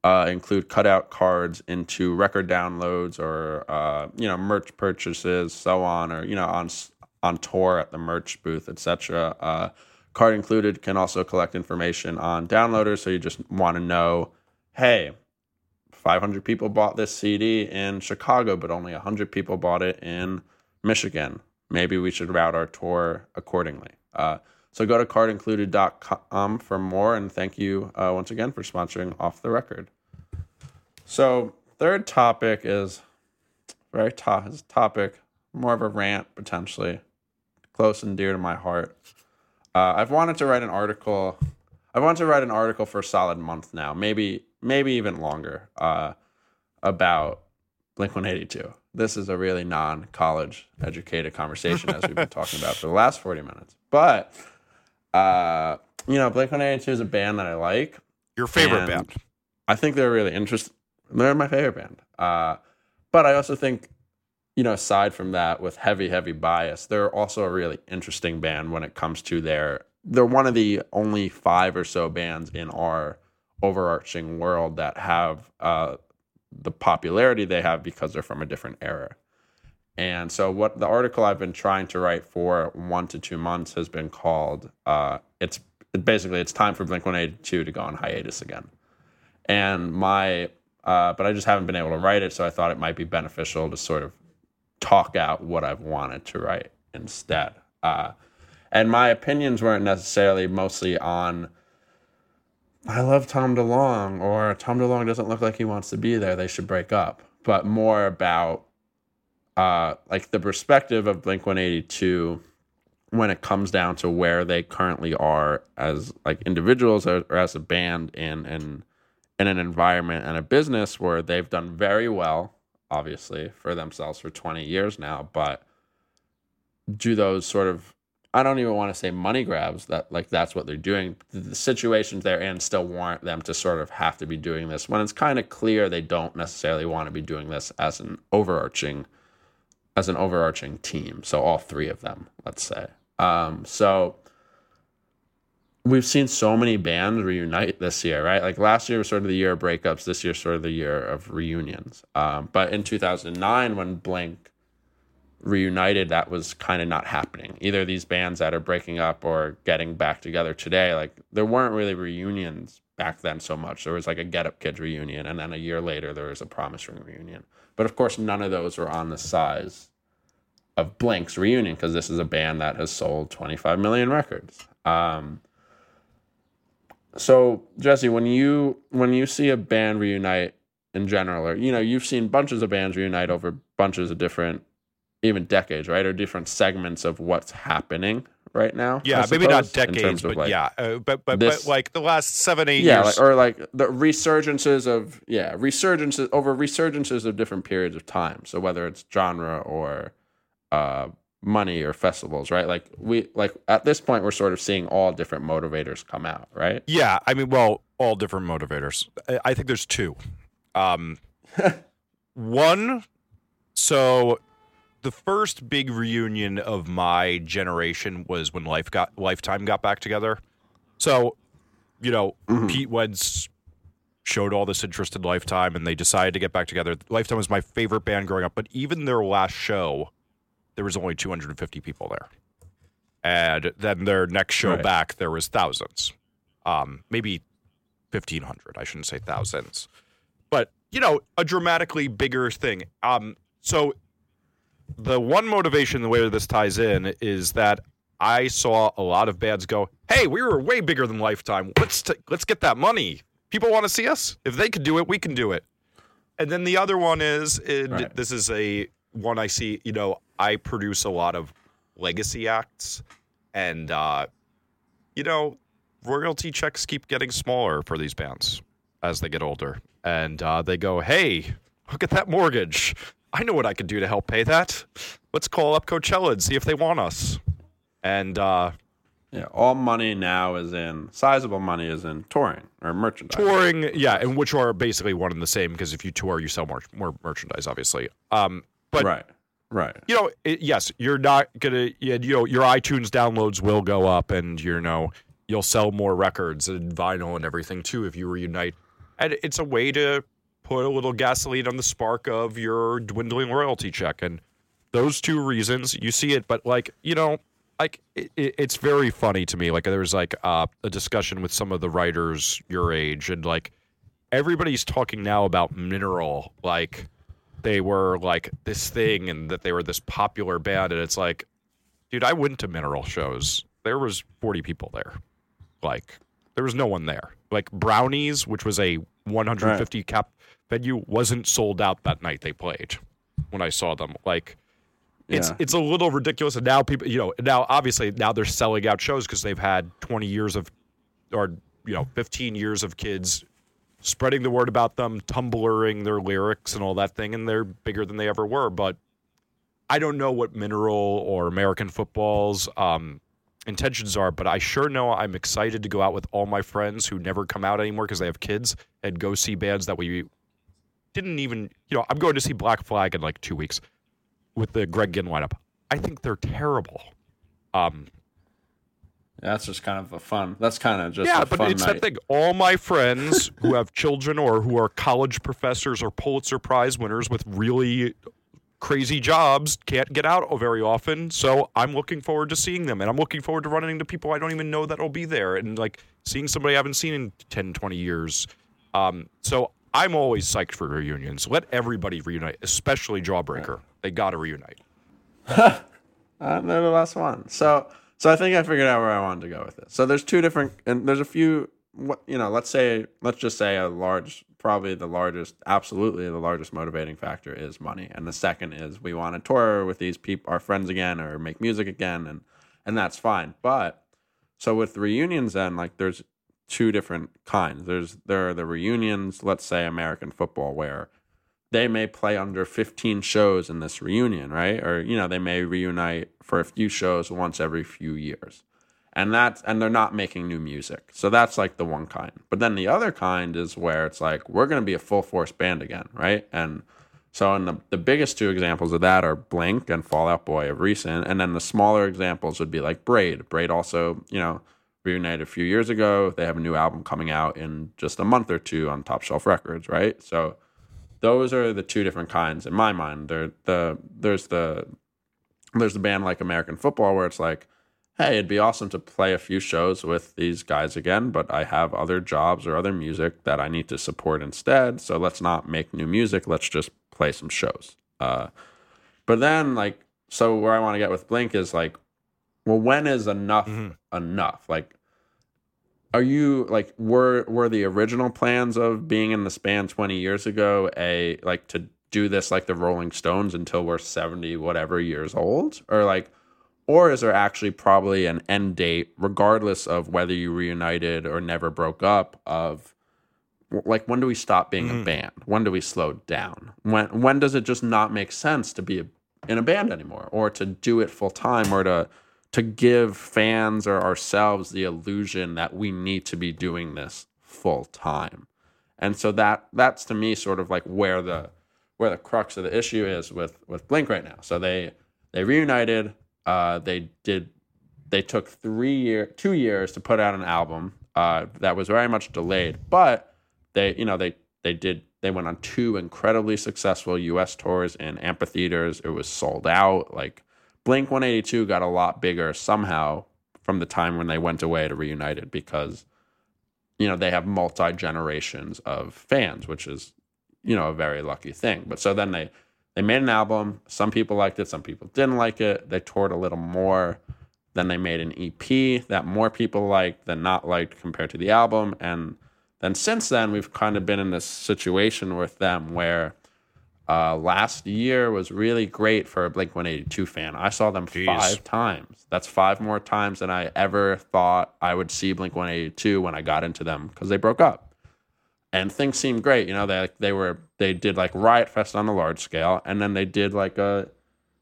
Uh, include cutout cards into record downloads or uh, you know merch purchases, so on, or you know on on tour at the merch booth, etc. Uh, card included can also collect information on downloaders. So you just want to know, hey, 500 people bought this CD in Chicago, but only 100 people bought it in Michigan. Maybe we should route our tour accordingly. Uh, so go to cardincluded.com for more, and thank you uh, once again for sponsoring Off the Record. So third topic is very to- topic, more of a rant potentially close and dear to my heart. Uh, I've wanted to write an article. I wanted to write an article for a solid month now, maybe maybe even longer, uh, about Blink One Eighty Two. This is a really non-college educated conversation as we've been talking about for the last forty minutes. But uh, you know, Blink One Eighty Two is a band that I like. Your favorite band? I think they're really interesting. They're my favorite band. Uh, but I also think you know, aside from that, with heavy, heavy bias, they're also a really interesting band when it comes to their. They're one of the only five or so bands in our overarching world that have uh, the popularity they have because they're from a different era. And so, what the article I've been trying to write for one to two months has been called. Uh, it's basically it's time for Blink One Eighty Two to go on hiatus again. And my, uh, but I just haven't been able to write it, so I thought it might be beneficial to sort of talk out what I've wanted to write instead. Uh, and my opinions weren't necessarily mostly on I love Tom DeLonge or Tom DeLonge doesn't look like he wants to be there. They should break up. But more about uh, like the perspective of Blink 182 when it comes down to where they currently are as like individuals or, or as a band in in in an environment and a business where they've done very well obviously, for themselves for 20 years now. But do those sort of, I don't even want to say money grabs that like that's what they're doing. The situations they're in still warrant them to sort of have to be doing this when it's kind of clear they don't necessarily want to be doing this as an overarching as an overarching team. So all three of them, let's say. Um, so we've seen so many bands reunite this year, right? Like last year was sort of the year of breakups. This year, sort of the year of reunions. Um, but in 2009, when Blink reunited, that was kind of not happening. Either these bands that are breaking up or getting back together today, like there weren't really reunions back then so much. There was like a Get Up Kids reunion, and then a year later there was a Promise Ring reunion. But of course, none of those were on the size of Blink's reunion because this is a band that has sold 25 million records. Um, so Jesse, when you when you see a band reunite in general, or you know, you've seen bunches of bands reunite over bunches of different, even decades, right, or different segments of what's happening right now. Yeah, maybe not decades, but like yeah, uh, but but this, but like the last seven eight yeah, years, like, or like the resurgences of yeah, resurgences over resurgences of different periods of time. So whether it's genre or uh, money or festivals, right? Like we like at this point we're sort of seeing all different motivators come out, right? Yeah, I mean, well, all different motivators. I, I think there's two. Um, one, so the first big reunion of my generation was when Life got Lifetime got back together. So, you know, Pete Wentz showed all this interest in Lifetime, and they decided to get back together. Lifetime was my favorite band growing up, but even their last show, there was only 250 people there, and then their next show Right. back, there was thousands, um, maybe 1,500. I shouldn't say thousands, but you know, a dramatically bigger thing. Um, so the one motivation, the way this ties in, is that I saw a lot of bands go, "Hey, we were way bigger than Lifetime. Let's t- let's get that money. People want to see us. If they can do it, we can do it." And then the other one is, Right. this is a one I see. You know, I produce a lot of legacy acts, and uh, you know, royalty checks keep getting smaller for these bands as they get older, and uh, they go, "Hey, look at that mortgage." I know what I could do to help pay that. Let's call up Coachella and see if they want us. And uh, Yeah, all money now is in sizable money is in touring or merchandise. touring, yeah, and which are basically one and the same because if you tour, you sell more more merchandise, obviously. Um, but right, right. you know, it, yes, you're not gonna, you know, your iTunes downloads will go up, and you know, you'll sell more records and vinyl and everything too if you reunite. And it's a way to put a little gasoline on the spark of your dwindling royalty check, and those two reasons you see it. But like, you know, like it, it, it's very funny to me. Like there was like uh, a discussion with some of the writers your age, and like everybody's talking now about mineral like they were like this thing and that they were this popular band and it's like dude i went to mineral shows. There was 40 people there. Like there was no one there. Like brownies which was a 150 cap venue wasn't sold out that night they played when i saw them. Like it's Yeah. it's a little ridiculous and now people you know now obviously now they're selling out shows because they've had 20 years of or you know 15 years of kids spreading the word about them tumblering their lyrics and all that thing and they're bigger than they ever were. But i don't know what mineral or american football's um, intentions are but i sure know i'm excited to go out with all my friends who never come out anymore because they have kids and go see bands that we didn't even you know i'm going to see black flag in like two weeks with the greg ginn lineup. I think they're terrible. Um, That's just kind of a fun. That's kind of just yeah, a but it's night. that thing. All my friends who have children or who are college professors or Pulitzer Prize winners with really crazy jobs can't get out very often. So I'm looking forward to seeing them. And I'm looking forward to running into people I don't even know that'll be there and like seeing somebody I haven't seen in 10, 20 years. Um, so I'm always psyched for reunions. Let everybody reunite, especially Jawbreaker. They got to reunite. They're the last one. So, so I think I figured out where I wanted to go with this. So there's two different, and there's a few. What you know, let's say, let's just say a large, probably the largest, absolutely the largest motivating factor is money, and the second is we want to tour with these people, our friends again, or make music again, and and that's fine. But so with reunions, then like there's two different kinds. There's there are the reunions, let's say American football, where they may play under 15 shows in this reunion, right? Or you know, they may reunite for a few shows once every few years. And that's and they're not making new music. So that's like the one kind. But then the other kind is where it's like we're going to be a full force band again, right? And so in the the biggest two examples of that are Blink and Fall Out Boy of recent, and then the smaller examples would be like Braid. Braid also, you know, reunited a few years ago. They have a new album coming out in just a month or two on Top Shelf Records, right? So those are the two different kinds in my mind. There the there's the there's the band like American Football where it's like, hey, it'd be awesome to play a few shows with these guys again, but I have other jobs or other music that I need to support instead. So let's not make new music. Let's just play some shows. Uh, but then like so where I want to get with Blink is like, well, when is enough enough? Like are you like were were the original plans of being in the span 20 years ago a like to do this like the rolling stones until we're 70 whatever years old? Or like or is there actually probably an end date regardless of whether you reunited or never broke up of like when do we stop being a mm. band? When do we slow down? When when does it just not make sense to be a, in a band anymore or to do it full time or to to give fans or ourselves the illusion that we need to be doing this full time. And so that that's to me sort of like where the where the crux of the issue is with with Blink right now. So they they reunited. Uh, they did. They took three year, two years to put out an album uh, that was very much delayed, but they, you know, they they did. They went on two incredibly successful U.S. tours in amphitheaters. It was sold out. Like Blink 182 got a lot bigger somehow from the time when they went away to reunited because you know they have multi generations of fans, which is you know a very lucky thing. But so then they they made an album. Some people liked it, some people didn't like it. They toured a little more. Then they made an EP that more people liked than not liked compared to the album. And then since then, we've kind of been in this situation with them where uh, last year was really great for a Blink 182 fan. I saw them Jeez. five times. That's five more times than I ever thought I would see Blink 182 when I got into them because they broke up. And things seemed great. You know, they they were they did like Riot Fest on a large scale, and then they did like a,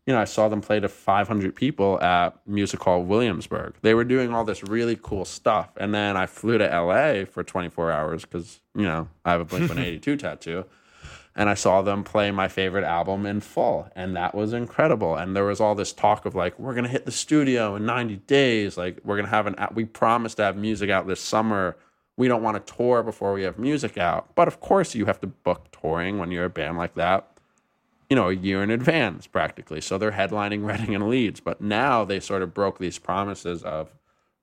you know, I saw them play to 500 people at Music Hall Williamsburg. They were doing all this really cool stuff, and then I flew to LA for 24 hours because you know I have a Blink 182 tattoo and I saw them play my favorite album in full, and that was incredible. And there was all this talk of like, we're gonna hit the studio in 90 days, like we're gonna have an. We promised to have music out this summer. We don't want to tour before we have music out, but of course you have to book touring when you're a band like that. You know, a year in advance practically. So they're headlining Reading and Leeds, but now they sort of broke these promises of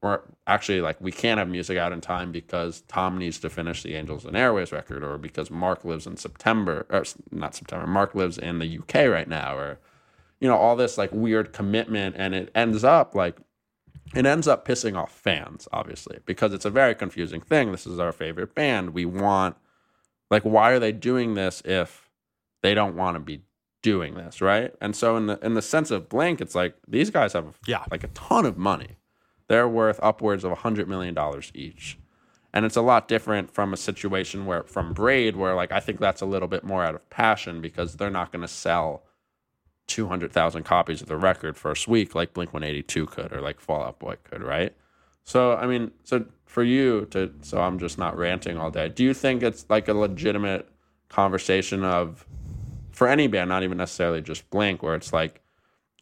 we're actually like we can't have music out in time because Tom needs to finish the Angels and Airwaves record, or because Mark lives in September, or not September. Mark lives in the UK right now, or you know all this like weird commitment, and it ends up like it ends up pissing off fans, obviously, because it's a very confusing thing. This is our favorite band. We want like why are they doing this if they don't want to be doing this, right? And so in the in the sense of blank, it's like these guys have Yeah. like a ton of money they're worth upwards of $100 million each. And it's a lot different from a situation where, from Braid, where like I think that's a little bit more out of passion because they're not going to sell 200,000 copies of the record first week like Blink 182 could or like Fall Out Boy could, right? So, I mean, so for you to, so I'm just not ranting all day, do you think it's like a legitimate conversation of, for any band, not even necessarily just Blink, where it's like,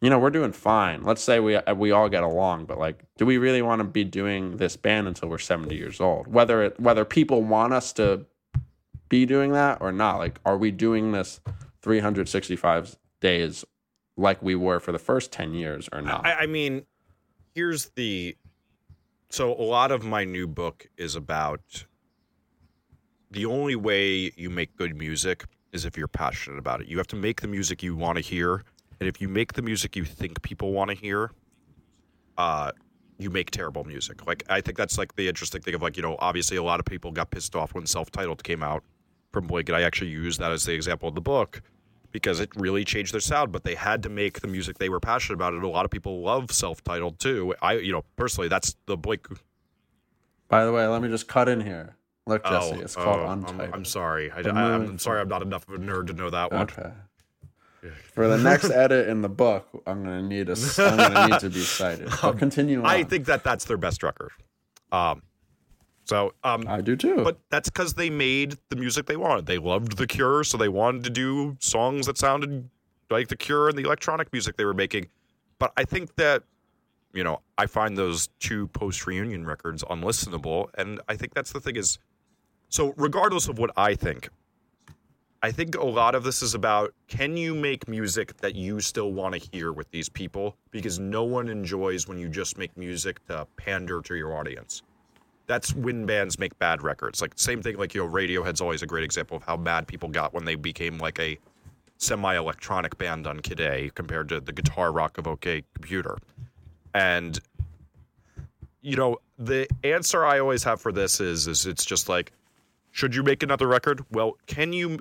you know, we're doing fine. Let's say we uh, we all get along, but like, do we really want to be doing this band until we're seventy years old? Whether it whether people want us to be doing that or not, like, are we doing this three hundred sixty five days like we were for the first ten years or not? I, I mean, here's the. So a lot of my new book is about the only way you make good music is if you're passionate about it. You have to make the music you want to hear, and if you make the music you think people want to hear, uh, you make terrible music. Like I think that's like the interesting thing of like you know obviously a lot of people got pissed off when self-titled came out from Blink, and I actually use that as the example of the book because it really changed their sound. But they had to make the music they were passionate about, and a lot of people love self-titled too. I you know personally that's the Blink. By the way, let me just cut in here. Look, Jesse, oh, it's called oh, I'm, I'm sorry. I, I'm sorry. I'm not enough of a nerd to know that one. Okay. For the next edit in the book, I'm gonna need a. I'm gonna need to be cited. But continue on. I think that that's their best record. Um, so um, I do too. But that's because they made the music they wanted. They loved The Cure, so they wanted to do songs that sounded like The Cure and the electronic music they were making. But I think that, you know, I find those two post reunion records unlistenable. And I think that's the thing is so, regardless of what I think, I think a lot of this is about can you make music that you still want to hear with these people? Because no one enjoys when you just make music to pander to your audience that's when bands make bad records. Like same thing. Like you know, Radiohead's always a great example of how bad people got when they became like a semi-electronic band on Kid A compared to the guitar rock of OK Computer. And you know, the answer I always have for this is is it's just like, should you make another record? Well, can you,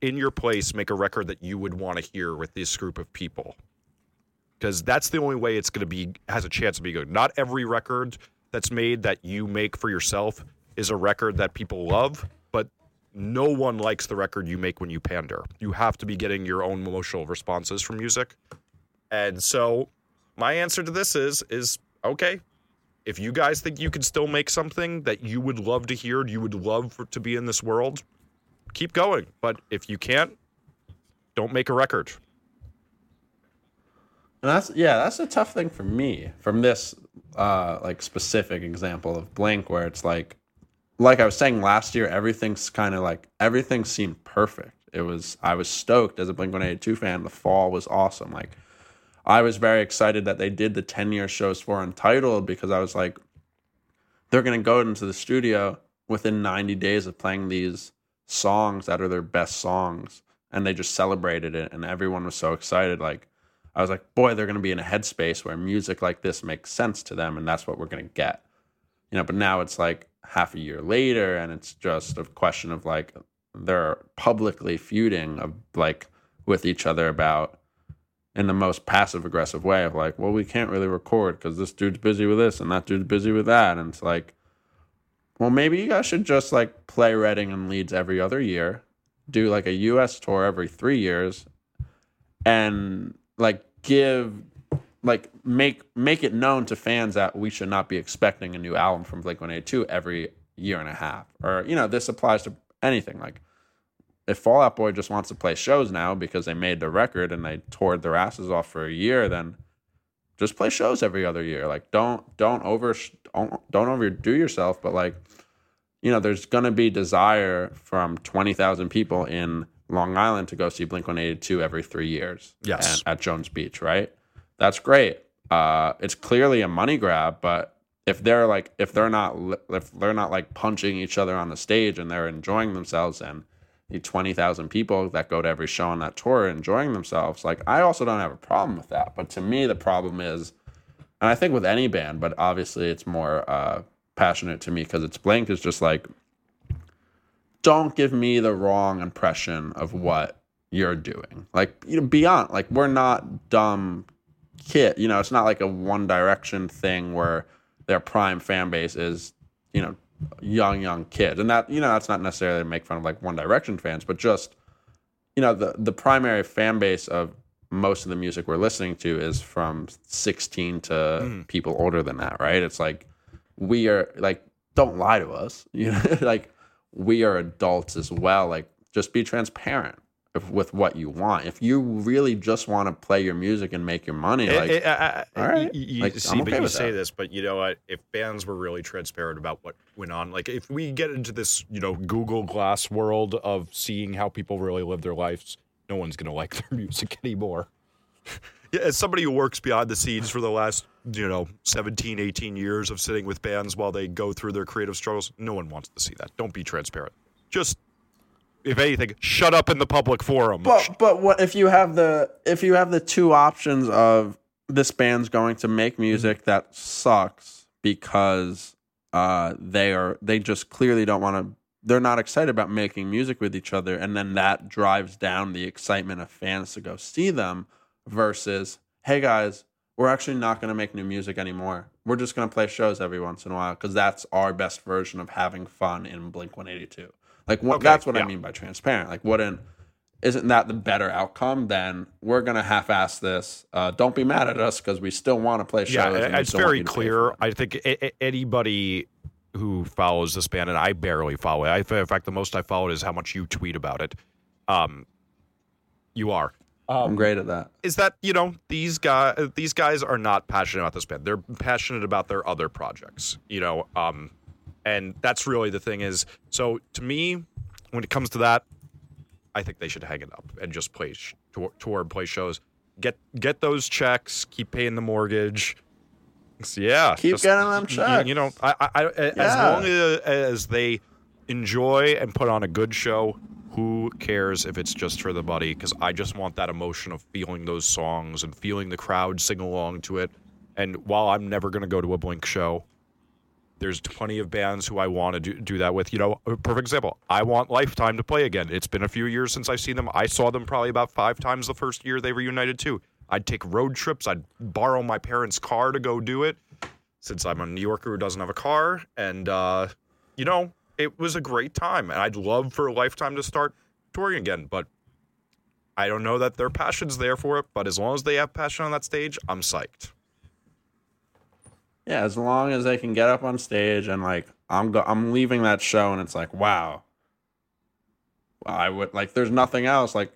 in your place, make a record that you would want to hear with this group of people? Because that's the only way it's going to be has a chance to be good. Not every record that's made that you make for yourself is a record that people love, but no one likes the record you make when you pander. You have to be getting your own emotional responses from music And so my answer to this is is okay. If you guys think you can still make something that you would love to hear, you would love for, to be in this world, keep going. But if you can't, don't make a record. And that's yeah, that's a tough thing for me from this uh like specific example of Blink where it's like like I was saying last year, everything's kind of like everything seemed perfect. It was I was stoked as a Blink 182 fan. The fall was awesome. Like I was very excited that they did the 10 year shows for Untitled because I was like, they're gonna go into the studio within 90 days of playing these songs that are their best songs. And they just celebrated it and everyone was so excited. Like I was like, boy, they're gonna be in a headspace where music like this makes sense to them and that's what we're gonna get. You know, but now it's like half a year later and it's just a question of like they're publicly feuding of like with each other about in the most passive aggressive way of like well we can't really record because this dude's busy with this and that dude's busy with that and it's like well maybe you guys should just like play reading and Leeds every other year do like a us tour every three years and like give like make make it known to fans that we should not be expecting a new album from Blink 182 every year and a half. Or you know, this applies to anything. Like if Fall Out Boy just wants to play shows now because they made the record and they toured their asses off for a year, then just play shows every other year. Like don't don't over don't, don't overdo yourself, but like you know, there's gonna be desire from twenty thousand people in Long Island to go see Blink 182 every three years. Yes. At, at Jones Beach, right? that's great. Uh, it's clearly a money grab, but if they're like if they're not if they're not like punching each other on the stage and they're enjoying themselves and the 20,000 people that go to every show on that tour enjoying themselves like I also don't have a problem with that but to me the problem is and I think with any band but obviously it's more uh, passionate to me because it's Blink is just like don't give me the wrong impression of what you're doing like you know beyond like we're not dumb kid. You know, it's not like a One Direction thing where their prime fan base is, you know, young young kid and that you know that's not necessarily to make fun of like One Direction fans, but just you know the the primary fan base of most of the music we're listening to is from 16 to mm. people older than that, right? It's like we are like don't lie to us, you know, like we are adults as well. Like just be transparent with what you want. If you really just want to play your music and make your money, like, it, uh, all right, you, like, see, I'm okay but you say this, but you know what? If bands were really transparent about what went on, like if we get into this, you know, Google Glass world of seeing how people really live their lives, no one's gonna like their music anymore. yeah, as somebody who works behind the scenes for the last, you know, 17, 18 years of sitting with bands while they go through their creative struggles, no one wants to see that. Don't be transparent. Just if anything, shut up in the public forum. But but what if you have the if you have the two options of this band's going to make music that sucks because uh, they are they just clearly don't want to they're not excited about making music with each other and then that drives down the excitement of fans to go see them versus hey guys we're actually not going to make new music anymore we're just going to play shows every once in a while because that's our best version of having fun in blink 182 like what, okay, that's what yeah. I mean by transparent. Like wouldn't isn't that the better outcome? Then we're gonna half-ass this. Uh, don't be mad at us because we still want to play shows. Yeah, it's very clear. I think anybody who follows this band, and I barely follow it. I, in fact, the most I follow is how much you tweet about it. Um, you are. Um, I'm great at that. Is that you know these guys? These guys are not passionate about this band. They're passionate about their other projects. You know, um, and that's really the thing is so to me when it comes to that i think they should hang it up and just play sh- tour, tour and play shows. Get get those checks keep paying the mortgage. So yeah keep just, getting them checks you, know I, I, I yeah. as long as, as they enjoy and put on a good show who cares if it's just for the money? Because i just want that emotion of feeling those songs and feeling the crowd sing along to it. And while i'm never going to go to a blink show there's plenty of bands who I want to do, do that with. You know, perfect example. I want Lifetime to play again. It's been a few years since I've seen them. I saw them probably about five times the first year they reunited too. I'd take road trips. I'd borrow my parents' car to go do it, since I'm a New Yorker who doesn't have a car. And uh, you know, it was a great time. And I'd love for Lifetime to start touring again. But I don't know that their passion's there for it, but as long as they have passion on that stage, I'm psyched. Yeah, as long as they can get up on stage and like I'm go- I'm leaving that show and it's like wow. I would like there's nothing else like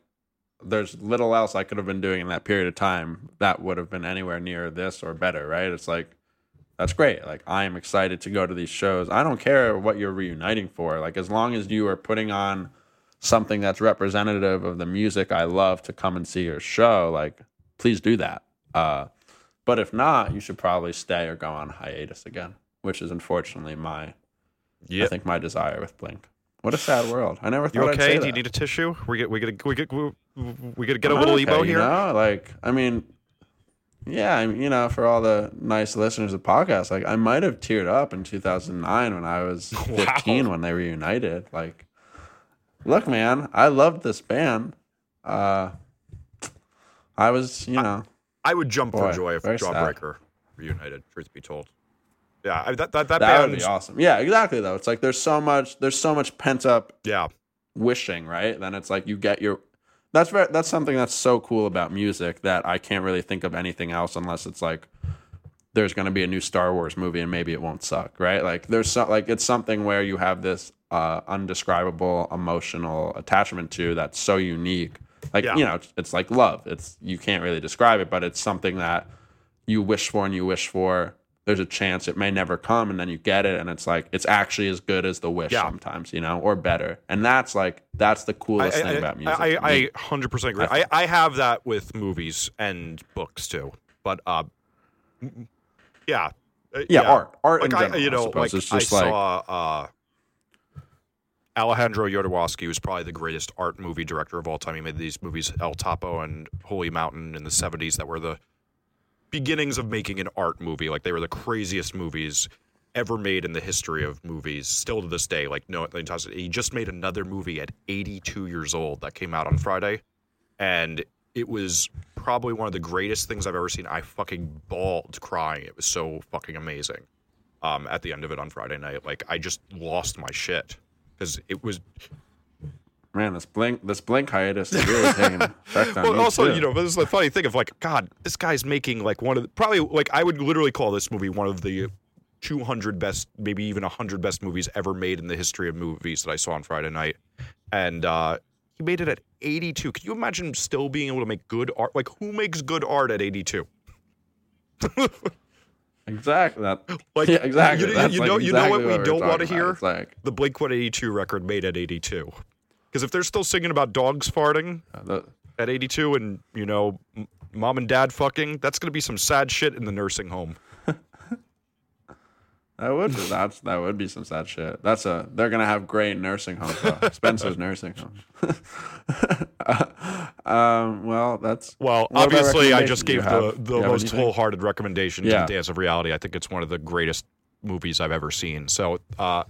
there's little else I could have been doing in that period of time that would have been anywhere near this or better, right? It's like that's great. Like I am excited to go to these shows. I don't care what you're reuniting for. Like as long as you are putting on something that's representative of the music I love to come and see your show, like please do that. Uh but if not, you should probably stay or go on hiatus again, which is unfortunately my, I think my desire with Blink. What a sad world. I never You thought I'd okay? Do you need a tissue? We get we get we get we, we get get a little okay, emo you here. know? Like, I mean, yeah, I mean, you know, for all the nice listeners of podcasts, like I might have teared up in 2009 when I was 15 when they reunited. Like, look, man, I loved this band. Uh, I was, you know, I would jump Boy, for joy if sad. Jawbreaker reunited. Truth be told, yeah, I, that that that, that band. would be awesome. Yeah, exactly. Though it's like there's so much, there's so much pent up Yeah, wishing, right? Then it's like you get your that's very that's something that's so cool about music that I can't really think of anything else unless it's like there's going to be a new Star Wars movie and maybe it won't suck, right? Like there's so, like it's something where you have this uh, undescribable emotional attachment to that's so unique. Like Yeah. you know, it's, like love. It's you can't really describe it, but it's something that you wish for and you wish for. There's a chance it may never come, and then you get it, and it's like it's actually as good as the wish Yeah. sometimes, you know, or better. And that's like that's the coolest I, thing about music. I, I, me. I 100% agree. I, I have that with movies and books too. But uh, m- yeah, Uh, yeah, art, art Like in I, general. you I know, suppose. like it's just I like saw uh, Alejandro Jodorowsky was probably the greatest art movie director of all time. He made these movies, El Topo and Holy Mountain, in the 70s that were the beginnings of making an art movie. Like they were the craziest movies ever made in the history of movies. Still to this day, like no, he just made another movie at 82 years old that came out on Friday, and it was probably one of the greatest things I've ever seen. I fucking bawled crying. It was so fucking amazing. Um, at the end of it on Friday night, like I just lost my shit because it was man, this blink, this blink hiatus is really taking effect on well, also, too. you know, this is the funny thing of like, God, this guy's making like one of the, probably like I would literally call this movie one of the 200 best, maybe even 100 best movies ever made in the history of movies that I saw on Friday night, and uh, he made it at 82. Can you imagine still being able to make good art? Like, who makes good art at 82? exactly that. Like, yeah, exactly. You, That's you like know, you know exactly what we don't want to hear? Like, the Blink 182 record made at 82. Because if they're still singing about dogs farting, uh, the, at 82 and you know m- mom and dad fucking that's going to be some sad shit in the nursing home that would be, that's that would be some sad shit. That's a they're gonna have great nursing homes. Though. Spencer's nursing home. um, well, that's well obviously i just gave the, the most anything? wholehearted recommendation Yeah. to dance of reality i think it's one of the greatest movies i've ever seen so uh,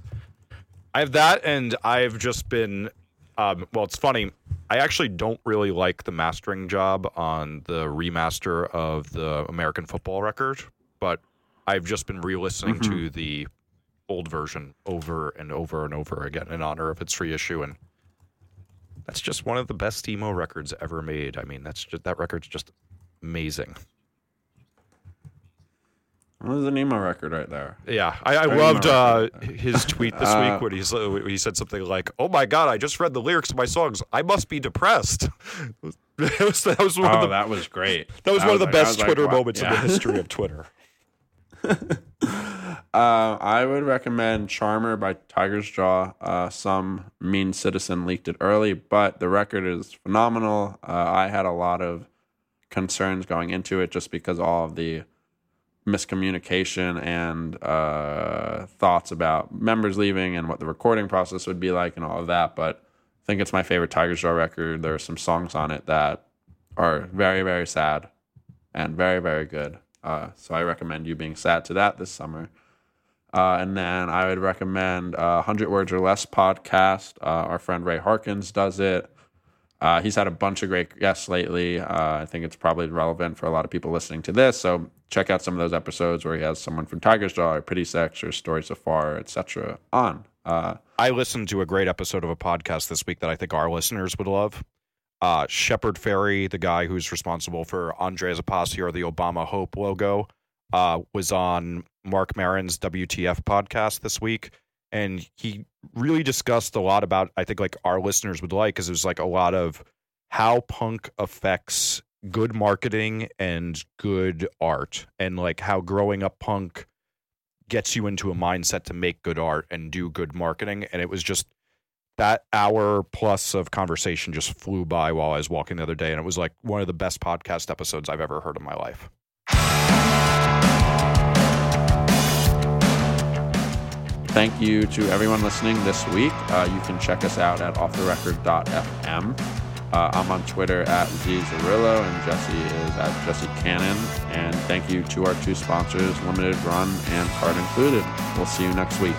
i have that and i've just been um, well it's funny i actually don't really like the mastering job on the remaster of the american football record but i've just been re-listening Mm-hmm. to the old version over and over and over again in honor of its reissue and that's just one of the best emo records ever made. I mean, that's just that record's just amazing. there's an emo record right there. Yeah, I, I loved uh, his tweet this Uh, week when he's, uh, he said something like, "Oh my god, I just read the lyrics to my songs. I must be depressed." that was, that was one Oh, of the that was great. that was one of the like- best was like, Twitter wow, moments in the history of Twitter. Uh, I would recommend Charmer by Tiger's Jaw. Uh, some mean citizen leaked it early, but the record is phenomenal. Uh, I had a lot of concerns going into it just because all of the miscommunication and uh, thoughts about members leaving and what the recording process would be like and all of that. But I think it's my favorite Tiger's Jaw record. There are some songs on it that are very, very sad and very, very good. Uh, so I recommend you being sad to that this summer. Uh, and then I would recommend uh, 100 Words or Less podcast. Uh, our friend Ray Harkins does it. Uh, he's had a bunch of great guests lately. Uh, I think it's probably relevant for a lot of people listening to this. So check out some of those episodes where he has someone from Tiger's Jaw or Pity Sex or Stories So Far, etc. on. Uh, I listened to a great episode of a podcast this week that I think our listeners would love. Uh, Shepard Fairey, the guy who's responsible for Andres Apostle or the Obama Hope logo, uh, was on Marc Maron's WTF podcast this week, and he really discussed a lot about I think like our listeners would like because it was like a lot of how punk affects good marketing and good art, and like how growing up punk gets you into a mindset to make good art and do good marketing, and it was just that hour plus of conversation just flew by while I was walking the other day, and it was like one of the best podcast episodes I've ever heard in my life. Thank you to everyone listening this week. Uh, you can check us out at offtherecord.fm. Uh, I'm on Twitter at Zarrillo, and Jesse is at Jesse Cannon. And thank you to our two sponsors, Limited Run and Card Included. We'll see you next week.